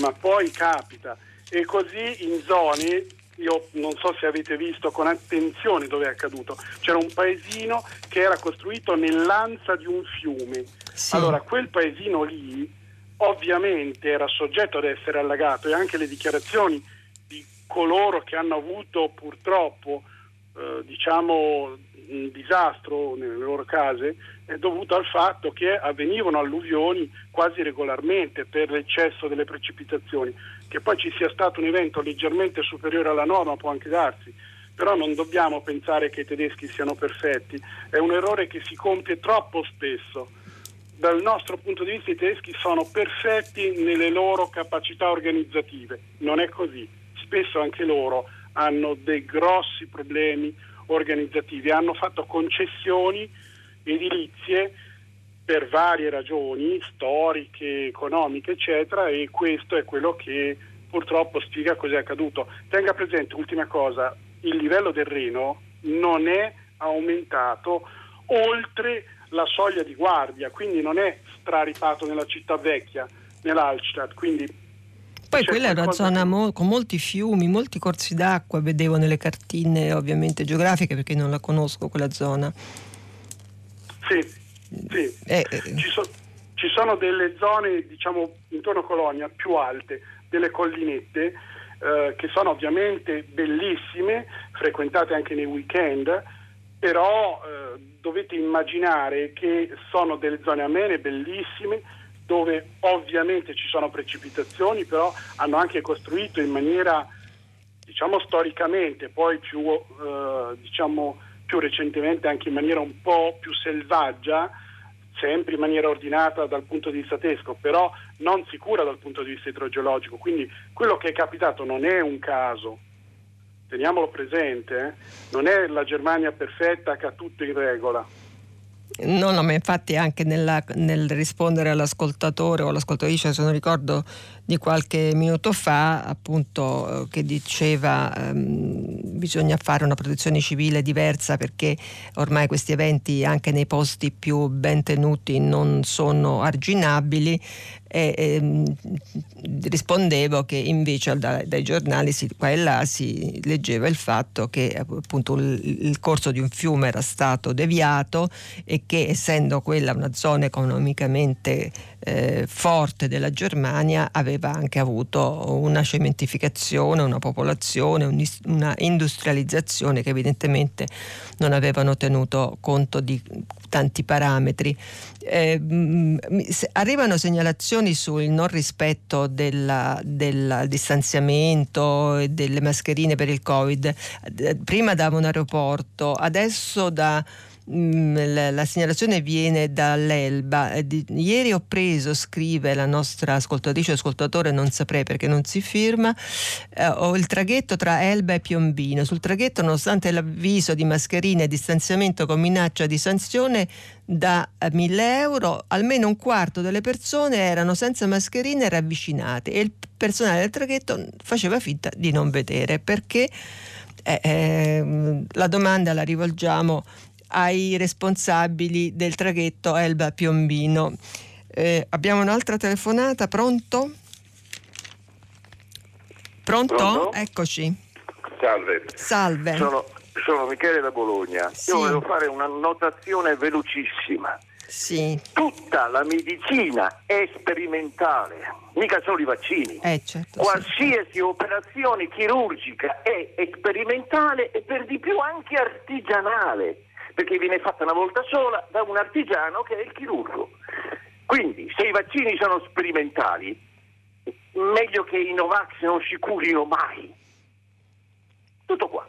ma poi capita. E così in zone, io non so se avete visto con attenzione dove è accaduto, c'era un paesino che era costruito nell'ansa di un fiume. Sì. Allora quel paesino lì ovviamente era soggetto ad essere allagato e anche le dichiarazioni di coloro che hanno avuto purtroppo eh, diciamo, disastro nelle loro case è dovuto al fatto che avvenivano alluvioni quasi regolarmente per l'eccesso delle precipitazioni. Che poi ci sia stato un evento leggermente superiore alla norma può anche darsi, però non dobbiamo pensare che i tedeschi siano perfetti, è un errore che si compie troppo spesso. Dal nostro punto di vista i tedeschi sono perfetti nelle loro capacità organizzative, non è così, spesso anche loro hanno dei grossi problemi organizzativi, hanno fatto concessioni edilizie per varie ragioni storiche, economiche, eccetera, e questo è quello che purtroppo spiega cosa è accaduto. Tenga presente, ultima cosa, il livello del Reno non è aumentato oltre la soglia di guardia, quindi non è straripato nella città vecchia, nell'Alstadt, quindi poi quella è una zona mo- con molti fiumi, molti corsi d'acqua, vedevo nelle cartine ovviamente geografiche perché non la conosco quella zona. Sì, sì. Eh, eh. Ci, so- ci, sono delle zone, diciamo, intorno a Colonia più alte, delle collinette, eh, che sono ovviamente bellissime, frequentate anche nei weekend, però eh, dovete immaginare che sono delle zone amene, bellissime, dove ovviamente ci sono precipitazioni, però hanno anche costruito in maniera, diciamo storicamente, poi più, eh, diciamo, più recentemente anche in maniera un po' più selvaggia, sempre in maniera ordinata dal punto di vista tesco, però non sicura dal punto di vista idrogeologico. Quindi quello che è capitato non è un caso, teniamolo presente, eh? non è la Germania perfetta che ha tutto in regola. No, no, ma infatti anche nella, nel rispondere all'ascoltatore o all'ascoltatrice, se non ricordo, di qualche minuto fa, appunto, eh, che diceva ehm, bisogna fare una protezione civile diversa perché ormai questi eventi anche nei posti più ben tenuti non sono arginabili e, e ehm, rispondevo che invece da, dai giornali si, qua e là si leggeva il fatto che appunto il, il, corso di un fiume era stato deviato e che essendo quella una zona economicamente eh, forte della Germania aveva anche avuto una cementificazione, una popolazione, un, una industrializzazione che evidentemente non avevano tenuto conto di tanti parametri. Eh, arrivano segnalazioni sul non rispetto della, del distanziamento e delle mascherine per il Covid. Prima da un aeroporto, adesso da Mm, la, la, segnalazione viene dall'Elba. Eh, ieri ho preso, scrive la nostra ascoltatrice o ascoltatore, non saprei perché non si firma, eh, ho il traghetto tra Elba e Piombino. Sul traghetto, nonostante l'avviso di mascherine e distanziamento con minaccia di sanzione da 1000 eh, euro, almeno un quarto delle persone erano senza mascherine ravvicinate e il personale del traghetto faceva finta di non vedere perché eh, eh, la domanda la rivolgiamo ai responsabili del traghetto Elba Piombino. Eh, abbiamo un'altra telefonata, pronto? Pronto? Pronto? Eccoci. Salve. Salve. Sono, sono Michele da Bologna. Sì. Io volevo fare una notazione velocissima. Sì. Tutta la medicina è sperimentale, mica solo i vaccini. Eh, certo, Qualsiasi sì. operazione chirurgica è sperimentale e per di più anche artigianale perché viene fatta una volta sola da un artigiano che è il chirurgo. Quindi se i vaccini sono sperimentali, meglio che i Novax non si curino mai. Tutto qua.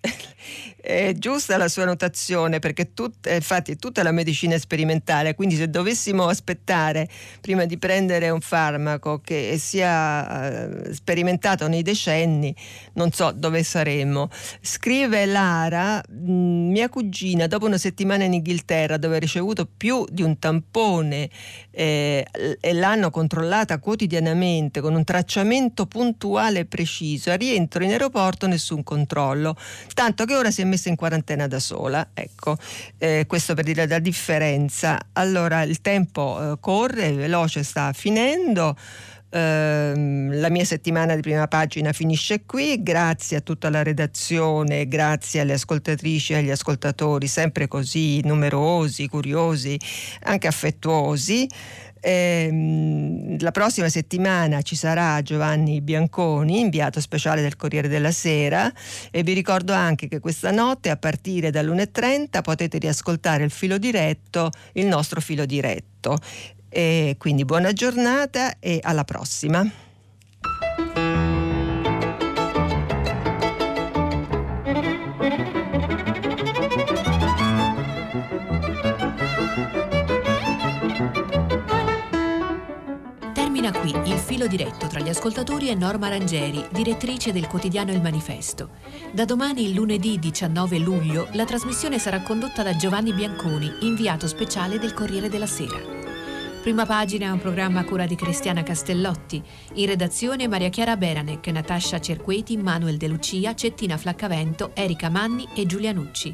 [laughs] È giusta la sua notazione perché tut, eh, infatti tutta la medicina è sperimentale, quindi se dovessimo aspettare prima di prendere un farmaco che sia eh, sperimentato nei decenni, non so dove saremmo. Scrive Lara, mh, mia cugina dopo una settimana in Inghilterra dove ha ricevuto più di un tampone eh, e l'hanno controllata quotidianamente con un tracciamento puntuale e preciso, a rientro in aeroporto nessun controllo, tanto che ora si è messa in quarantena da sola. Ecco, eh, questo per dire la differenza. Allora il tempo eh, corre, veloce sta finendo. Uh, la mia settimana di prima pagina finisce qui, grazie a tutta la redazione, grazie alle ascoltatrici e agli ascoltatori, sempre così numerosi, curiosi, anche affettuosi. Ehm, la prossima settimana ci sarà Giovanni Bianconi, inviato speciale del Corriere della Sera e vi ricordo anche che questa notte a partire dall'1.30 potete riascoltare il filo diretto, il nostro filo diretto. E quindi buona giornata e alla prossima. Qui il filo diretto tra gli ascoltatori e Norma Rangieri, direttrice del quotidiano Il Manifesto. Da domani, lunedì 19 luglio, la trasmissione sarà condotta da Giovanni Bianconi, inviato speciale del Corriere della Sera. Prima pagina è un programma a cura di Cristiana Castellotti. In redazione Maria Chiara Beranec, Natascia Cerqueti, Manuel De Lucia, Cettina Flaccavento, Erika Manni e Giulia Nucci.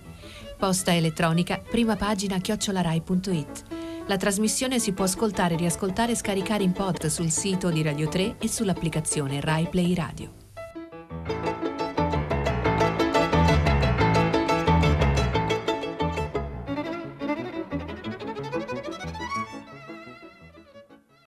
Posta elettronica prima pagina chiocciolarai.it. La trasmissione si può ascoltare, riascoltare e scaricare in pod sul sito di Radio 3 e sull'applicazione Rai Play Radio.